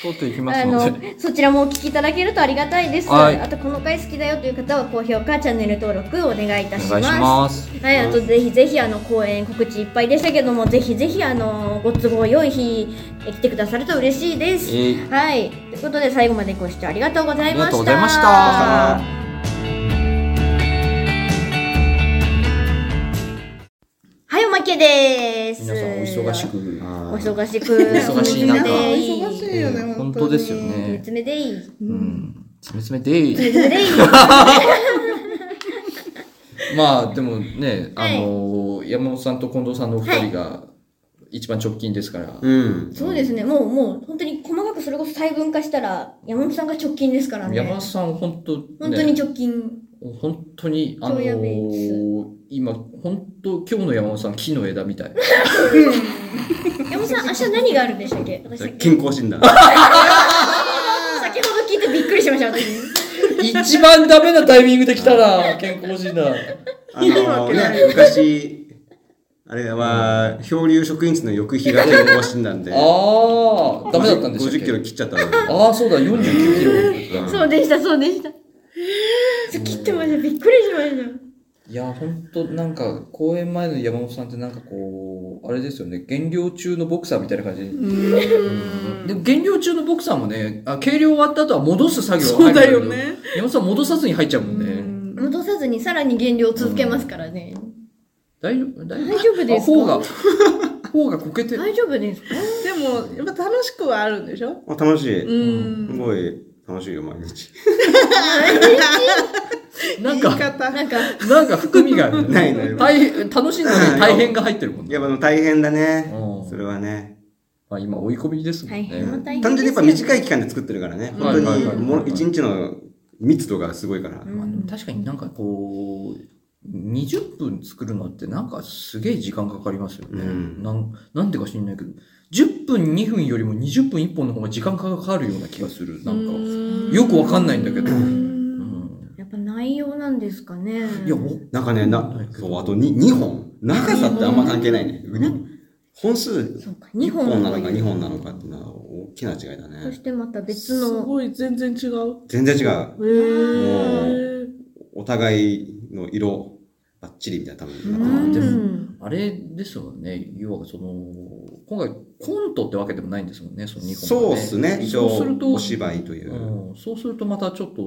ちょっていきます あのそちらもお聞きいただけるとありがたいです。はい。あと、この回好きだよという方は高評価、チャンネル登録お願いいたしお願いします。はい、あとぜひぜひあの公演告知いっぱいでしたけども、ぜひぜひあのご都合良い日え来てくださると嬉しいです。えー。はい、ということで最後までご視聴ありがとうございました。ありがとうございましたはい、おまけです。皆さんお忙しく。あおー忙しく。忙しい中お忙しいよね、えー本当ですよつねめつめでいい。うん。つめつめでいつめつめでいい。まあでもね、あのー山本さんと近藤さんのお二人が一番直近ですから。うん。そうですね、もう、もう、本当に細かくそれこそ細分化したら、山本さんが直近ですからね。山本さん本当、ね、本当に直近。本当にあの今本当今日の山本さん木の枝みたい。山本さん、明日何があるんでしたっけ？健康診断。先ほど聞いてびっくりしました、私。一番ダメなタイミングで来たな健康診断。あのね、昔、あれは、漂流職員室の翌日が健康診断で。ああダメだったんでしたっけ？50キロ切っちゃったの。ああそうだ49キロ。そうでした、そうでした。切ってました、びっくりしました。いや、ほんと、なんか、公演前の山本さんってなんかこう、あれですよね、減量中のボクサーみたいな感じで。でも減量中のボクサーもね、あ軽量終わった後は戻す作業そうだよ入るんだけどね。山本さん戻さずに入っちゃうもんね。戻さずにさらに減量を続けますからね。大丈夫？大大丈夫ですか？あ頬が、頬がこけて。大丈夫ですか？でも、やっぱ楽しくはあるんでしょ？あ楽しい。うん。すごい楽しいよ、毎日。なんか。なんか、なんか含みがあるね。ないない大変、楽しいのに大変が入ってるもんね。いや、でも大変だねうん。それはね。まあ今追い込みですもん大ね。単純にやっぱ短い期間で作ってるからね。本当に、もう一日の密度がすごいから。確かになんかこう、20分作るのってなんかすげえ時間かかりますよね。うんなんなんでか知んないけど、10分2分よりも20分1本の方が時間かかるような気がする。なんか、よくわかんないんだけど。うんやっぱ内容なんですかね。いや、もうなんかね、な、そう、あと 2, 2本。長さってあんま関係ないね。本数、そうか、1 2本本なのかという2本なのかっていうのは大きな違いだそねし。てまた別すの、ごい、全然違う。全然違う。へー。お互いの色、バッチリみたいな多分。あれですもんね。要はその、今回コントってわけでもないんですもんね、その2本そうがっすね。一応そうする、とお芝居という。うん、そうするとまたちょっと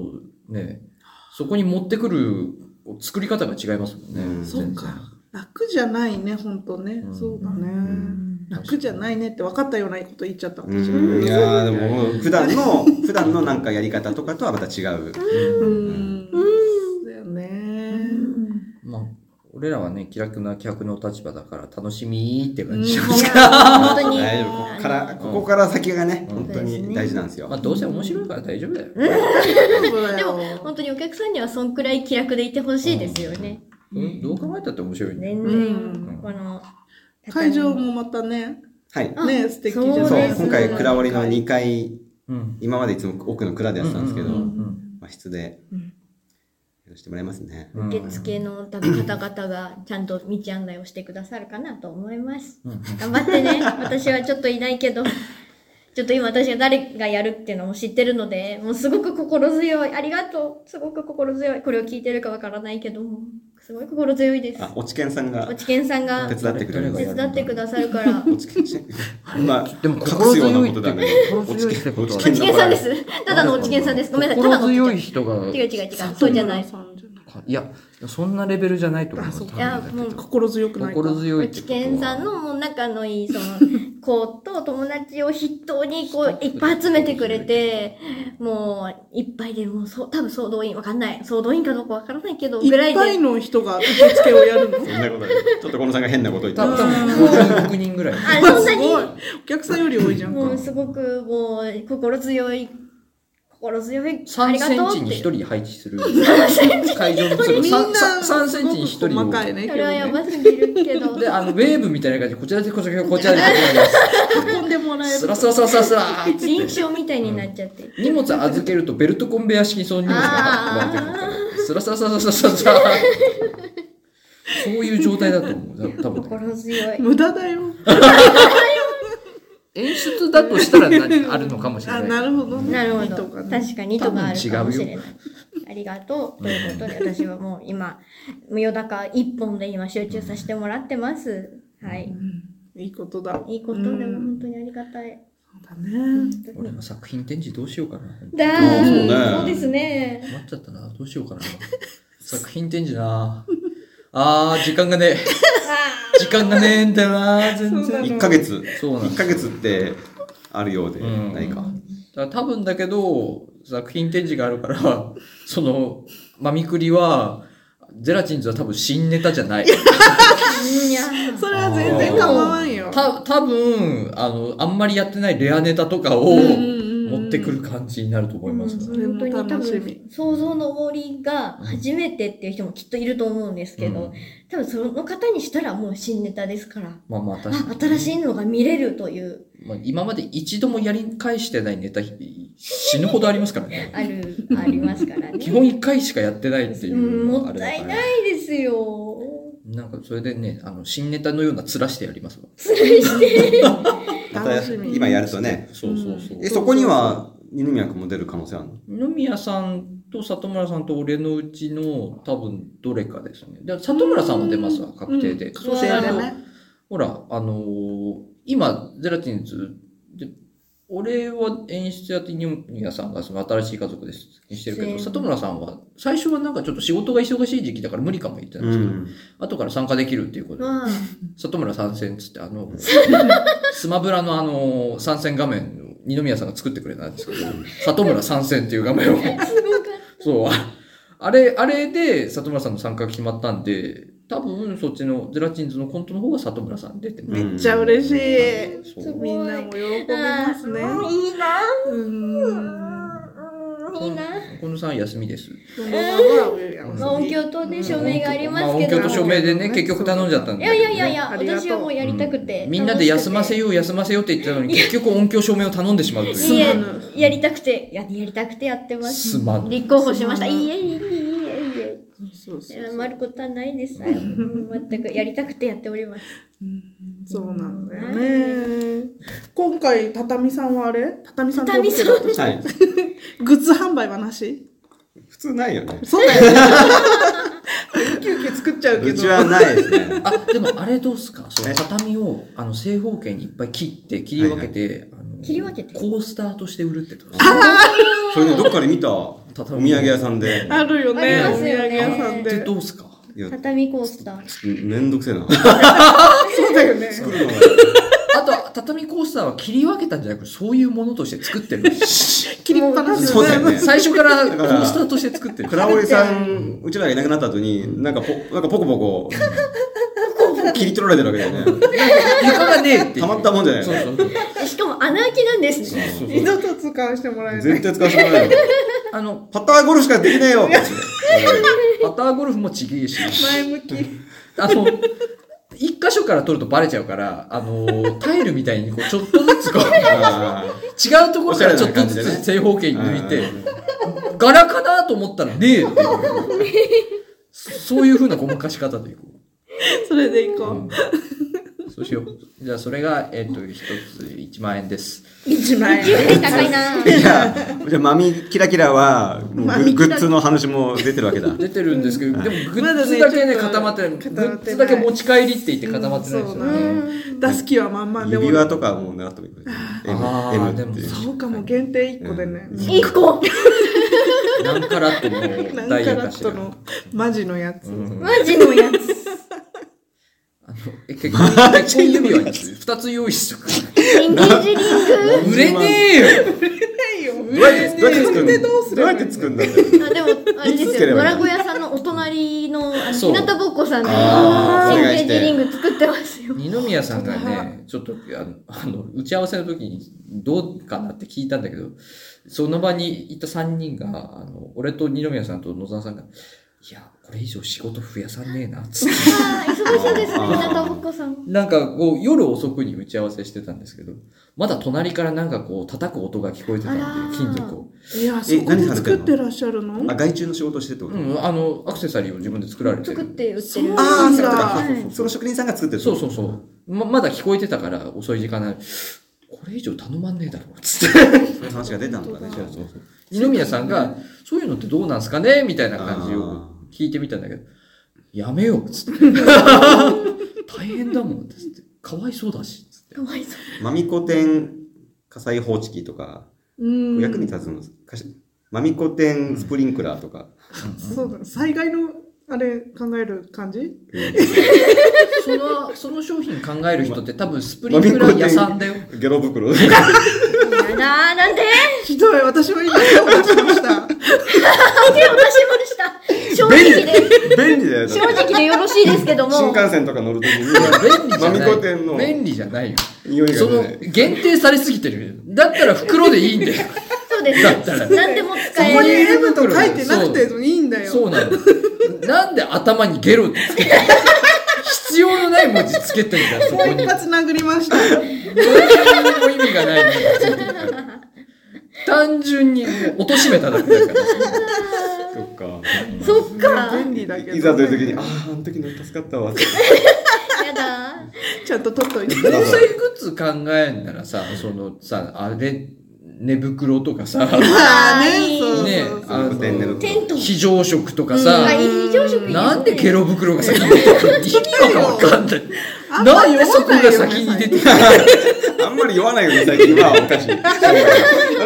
ね、そこに持ってくる作り方が違いますもんね。うんそうか。楽じゃないね、本当ね。うんそうだね。うん楽じゃないねって分かったようなこと言っちゃったう私。ん、いやーでも、普段の、普段のなんかやり方とかとはまた違う。うん。だよね。まあ、俺らはね、気楽な客の立場だから楽しみって感じしうんますか本当に。大丈夫。ここから、ここから先がね、うん本当に大事なんですよ。まあ、どうせ面白いから大丈夫だよ。そうだよ。本当にお客さんにはそんくらい気楽でいてほしいですよね。うん、どう考えたって面白いね。この、会場もまたね、はい。あね、素敵じゃない今回、蔵折りの2階、うん。今までいつも奥の蔵でやってたんですけど、和室でうん、やらせてもらいますね。うん受付の多分方々がちゃんと道案内をしてくださるかなと思います。頑張ってね。私はちょっといないけど、ちょっと今私が誰がやるっていうのも知ってるので、もうすごく心強い。ありがとう。すごく心強い。これを聞いてるかわからないけども、すごい心強いです。あ、おちけんさんがおちけんさんが手伝ってくれる。手伝ってくださるから。おちけんさん。まあ、でも隠すようなことだけど、心強いってことはおちけんさんです。ただのおちけんさんです。ごめんなさい。ただの心強い人が、違う違う違う。そうじゃないいや、そんなレベルじゃないと思います。いや、もう、心強くないか。心強いおってことは。ちけんさんのもう仲のいい、その、子と友達を筆頭にこう、いっぱい集めてくれて、もう、いっぱいでもう、そう、多分総動員、わかんない。総動員かどうかわからないけど、ぐらいで。いっぱいの人が受付をやるの？そんなことない。ちょっとこのさんが変なこと言って。ま多分。す。56人ぐらい。あ、そんなに、すごい。お客さんより多いじゃんかもう。すごく、もう、心強い、心強い、あ3りがセンとうって。チに1人配置する。会場のみんな、3センチに1すごく人を細かいね。それはやばすぎるけど。で、あの、ウェーブみたいな感じで、こちらで、こちらで、こちらで、こちらで、運んでもらえる。スラスラスラスラスラーって認証みたいになっちゃって。荷物預けるとベルトコンベヤ式にその荷物があ運ばれてくるから、スラスラスラスラスラスラそういう状態だと思う。多分ね。心強い。無駄だよ。演出だとしたらなあるのかもしれあ、ない。なるほどね。なるほど。確かに意図があるかもしれない。ありがとう。ということで、私はもう今、無よだか一本で今集中させてもらってます。はい。いいことだ。いいことでも本当にありがたい。だね。俺も作品展示どうしようかな。だあそうねそうですね。困っちゃったな。どうしようかな。作品展示な。あー、時間がねえ。時間がねえんだよな、全然。1ヶ月。そうなん1ヶ月ってあるようでうんないか。だから多分だけど、作品展示があるから、その、マミクリは、ゼラチンズは多分新ネタじゃない。いや、それは全然構わんよ。た、多分、あの、あんまりやってないレアネタとかを持ってくる感じになると思いますから。本当に多分、想像の森が初めてっていう人もきっといると思うんですけど、うん多分その方にしたらもう新ネタですから、まあまあ確あかに。新しいのが見れるという、まあ、今まで一度もやり返してないネタ死ぬほどありますからね。ある、ありますからね。基本一回しかやってないっていうう。ん、もったいないですよ。なんかそれでね、あの、新ネタのような面してやりますわ。また楽しみ。今やるとね。そうそうそう。え、そこには二宮君も出る可能性あるの？二宮さんと里村さんと俺のうちの多分どれかですね。で里村さんは出ますわ、確定で。うんそうすると、ほら、あのー今、ゼラチンズで、俺は演出やって二宮さんがその新しい家族です。してるけど、里村さんは最初はなんかちょっと仕事が忙しい時期だから無理かも言ってたんですけど、後から参加できるっていうことで、まあ、里村参戦っつって、あの、スマブラのあの、参戦画面、二宮さんが作ってくれたんですけど、里村参戦っていう画面を、そう、ああれ、あれで里村さんの参加が決まったんで、多分そっちのゼラチンズのコントの方が里村さん出てね。めっちゃ嬉しい。みんなも喜びますね。いいなうん。いいな近藤さん。休みです。このまあ、音響とね、署名がありますけど。まあ音響と署名でね、結局頼ん。じゃったん。いだけどねやいやいやいや、私はもうやりたくて。みん。なで休ませよう休ませようって言ってたのに、結局音響証明を頼ん。でしまうとい。え、やりたくて、ややりたくてやってます。すまん。立候補しました。いいえ、いいえ、いいえ、いいえ。そうそう謝ることはないです。うん全くやりたくてやっております。そうなんだよね。今回、畳さんはあれ？畳さん畳さんどうしてはい。グッズ販売はなし？普通ないよね。そうだよね。休憩作っちゃうけど。うちはないですね。あ、でもあれどうすか？そのえ畳を、あの、正方形にいっぱい切って、切り分けて、あの切り分けて？コースターとして売るってどうそれね、どっかで見たお土畳産屋さんで。あるよね。ありお土ますよね産屋さんでで。どうすか？畳コースター。めんどくせえな。そうだよね。作るのがあとは、畳コースターは切り分けたんじゃなくて、そういうものとして作ってる。切りっぱなしそうだよね 最初からコースターとして作ってる。倉織さん、うちらがいなくなった後に、なんかポ、なんかポコポコ、切り取られてるわけだよね。床がねえって。たまったもんじゃないそうそうそう。しかも穴開きなんですね。そうそう二度と使わせてもらえない。絶対使わせてもらえない。あの、パターゴルフしかできねえよ パターゴルフもちげえし。前向き。あの、一箇所から取るとバレちゃうから、あの、タイルみたいにこう、ちょっとずつこう、あ違うところからちょっとずつ正方形に抜いて、柄かなと思ったらねえっていう。そういう風なごまかし方でいこそれでいこう。うんそうしよう。じゃあ、それが、えっ、と、一つ1万円です。う。一万円。高いなーいや、じゃあ、マミキラキラは、もうマミキラググッズの話も出てるわけだ。出てるんですけど、でもグッズだけね、固まってない。グ固まってないッズだけ持ち帰りって言って固まってないですよね。出す気は満々でも指輪とかも狙ってもいい。M あー M でもっていう。そうかも限定1個でね。一個何カラットの何ダイカラしら。ットのマジのやつ。うんマジのやつ。あのえ結婚 結婚指輪二つ用意しとく。エンゲージリング。売れねえよないよ。どうやって、どうやって作るでどうやって作るんだ？って。あでも、あれですよ、ドラゴ屋さんのお隣の、あの、そう日向ぼっこさんの、あーエンゲージリング作ってますよ。二宮さんがね、ちょっとあのあの打ち合わせの時にどうかなって聞いたんだけど、その場にいた3人が、あの俺と二宮さんと野沢さんが、いや、これ以上仕事増やさねえな、つって。ああ、忙しいですね、日向ぼっこさん。なんかこう夜遅くに打ち合わせしてたんですけど、まだ隣からなんかこう叩く音が聞こえてたんで金属を。いや、そこで作ってらっしゃるの？あ、外注の仕事してってこと？うん、あの、アクセサリーを自分で作られてる。作って売ってる。あーああ、そうかはいそうか。その職人さんが作ってるそうそうそう。ま、まだ聞こえてたから遅い時間なのにこれ以上頼まんねえだろうつって そういう話が出たのかね。そうそうそう二宮さんが、そういうのってどうなんすかね？みたいな感じを聞いてみたんだけど、やめようっつって。大変だもんっつって。かわいそうだし、つって。かわいそう。マミコ店火災報知器とか、うん役に立つのかしマミコ店スプリンクラーとか、そうだ、災害の、あれ、考える感じ？その、その商品考える人って多分スプリンクラー屋さんだよ。ゲロ袋。やだー、なんで？ひどい、私は今手を出しました。手を出しました。正直で、便利だよ。正直でよろしいですけども。新幹線とか乗るときに、便利じゃマミない。コ店の便利じゃないよ。匂いがそのね、、限定されすぎてる。だったら袋でいいんだよ。そうです。だったら何でも使えここにる。11と書いてなくてもいいんだよ。そうなの。なんで頭にゲロってつけて必要のない文字つけてんだよ、そこに。一発殴りました。何にも意味がない文字単純にもう貶めただけだから。そっか。そっか。便利だけど。いざというときに、ああ、あの時の助かったわ。やだちゃんと取っといて。防災グッズ考えんならさ、そのさ、あれ、寝袋とかさ、ま あね、そう。ねあのテント。非常食とかあ、さ。なんでゲロ袋が先に出てくる意味がわかんない。あんまなんでそこが先に出てくるあんまり酔わないよね、最近はおかしい。それ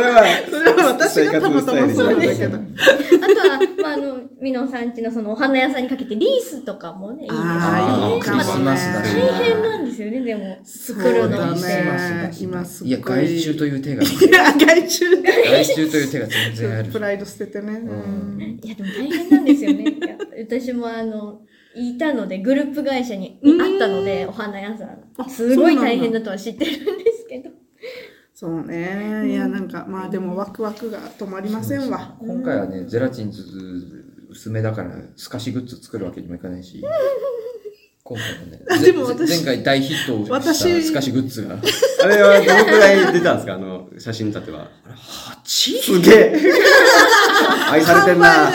は、それは私がたまたまそうなんだけど。あとは、まあ、あの、みのさんちのそのお花屋さんにかけてリースとかもね、いいですよね。あーいいかもねクリスマスだね大変なんですよね、でも。作るのにそうね。だね今すいいや、害虫という手が、いや、害虫。害虫という手が全然あるプ。ライド捨ててね。うんいや、でも大変なんですよね。私もあの、いたので、グループ会社にあったので、お花屋さん。あすごい大変だとは知ってるんですけど。そうね。いや、なんか、まあでもワクワクが止まりませんわ。今回はね、ゼラチンズ薄めだから、透かしグッズ作るわけにもいかないし、今回はね、あでも私前回大ヒットをした私透かしグッズが、あれはどのくらい出たんですか？あの、写真立ては。8? すげえ 愛されてんな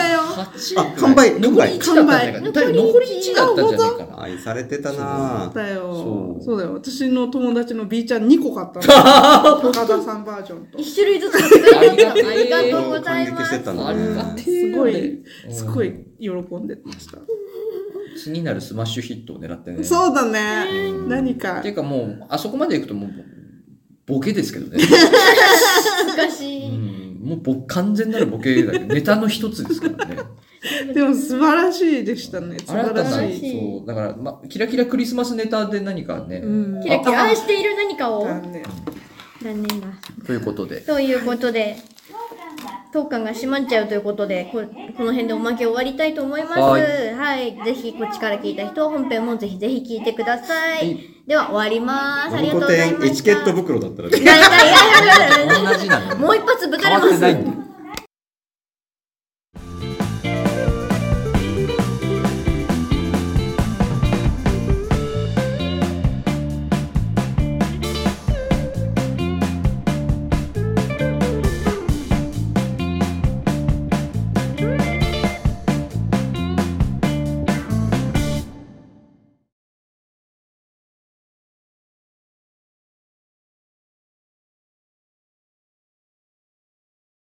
完売だよ。8あ完売残り1だったんじゃないかな。完売残り1だったんじゃないかな。愛されてたなだよそうだよ。私の友達の B ちゃん2個買ったの。高田さんバージョンと。一種類ずつ作ってくれた。あありがとうござい感ます。すごい、うんすごい喜んでました。次なるスマッシュヒットを狙ってね。そうだね。何かってい。うかもう、あそこまで行くともう、ボケですけどね。難しい。うん、もうぼ完全なるボケだけど、ネタの一つですからね。でも素晴らしいでしたね。素晴らしい。そう、だから、ま、キラキラクリスマスネタで何かね、うんキラキラしている何かを。だね残念だ。ということで、ということで、当館が閉まっちゃうということで、ここの辺でおまけ終わりたいと思います。ははいい。ぜひ、こっちから聞いた人は本編もぜひぜひ聞いてください。では、終わります。ありがとうマミコございました。店エチケット袋だったらね いやいやいやいやいや 同じなのもう一発ぶたれ変わってます。ないんだよ。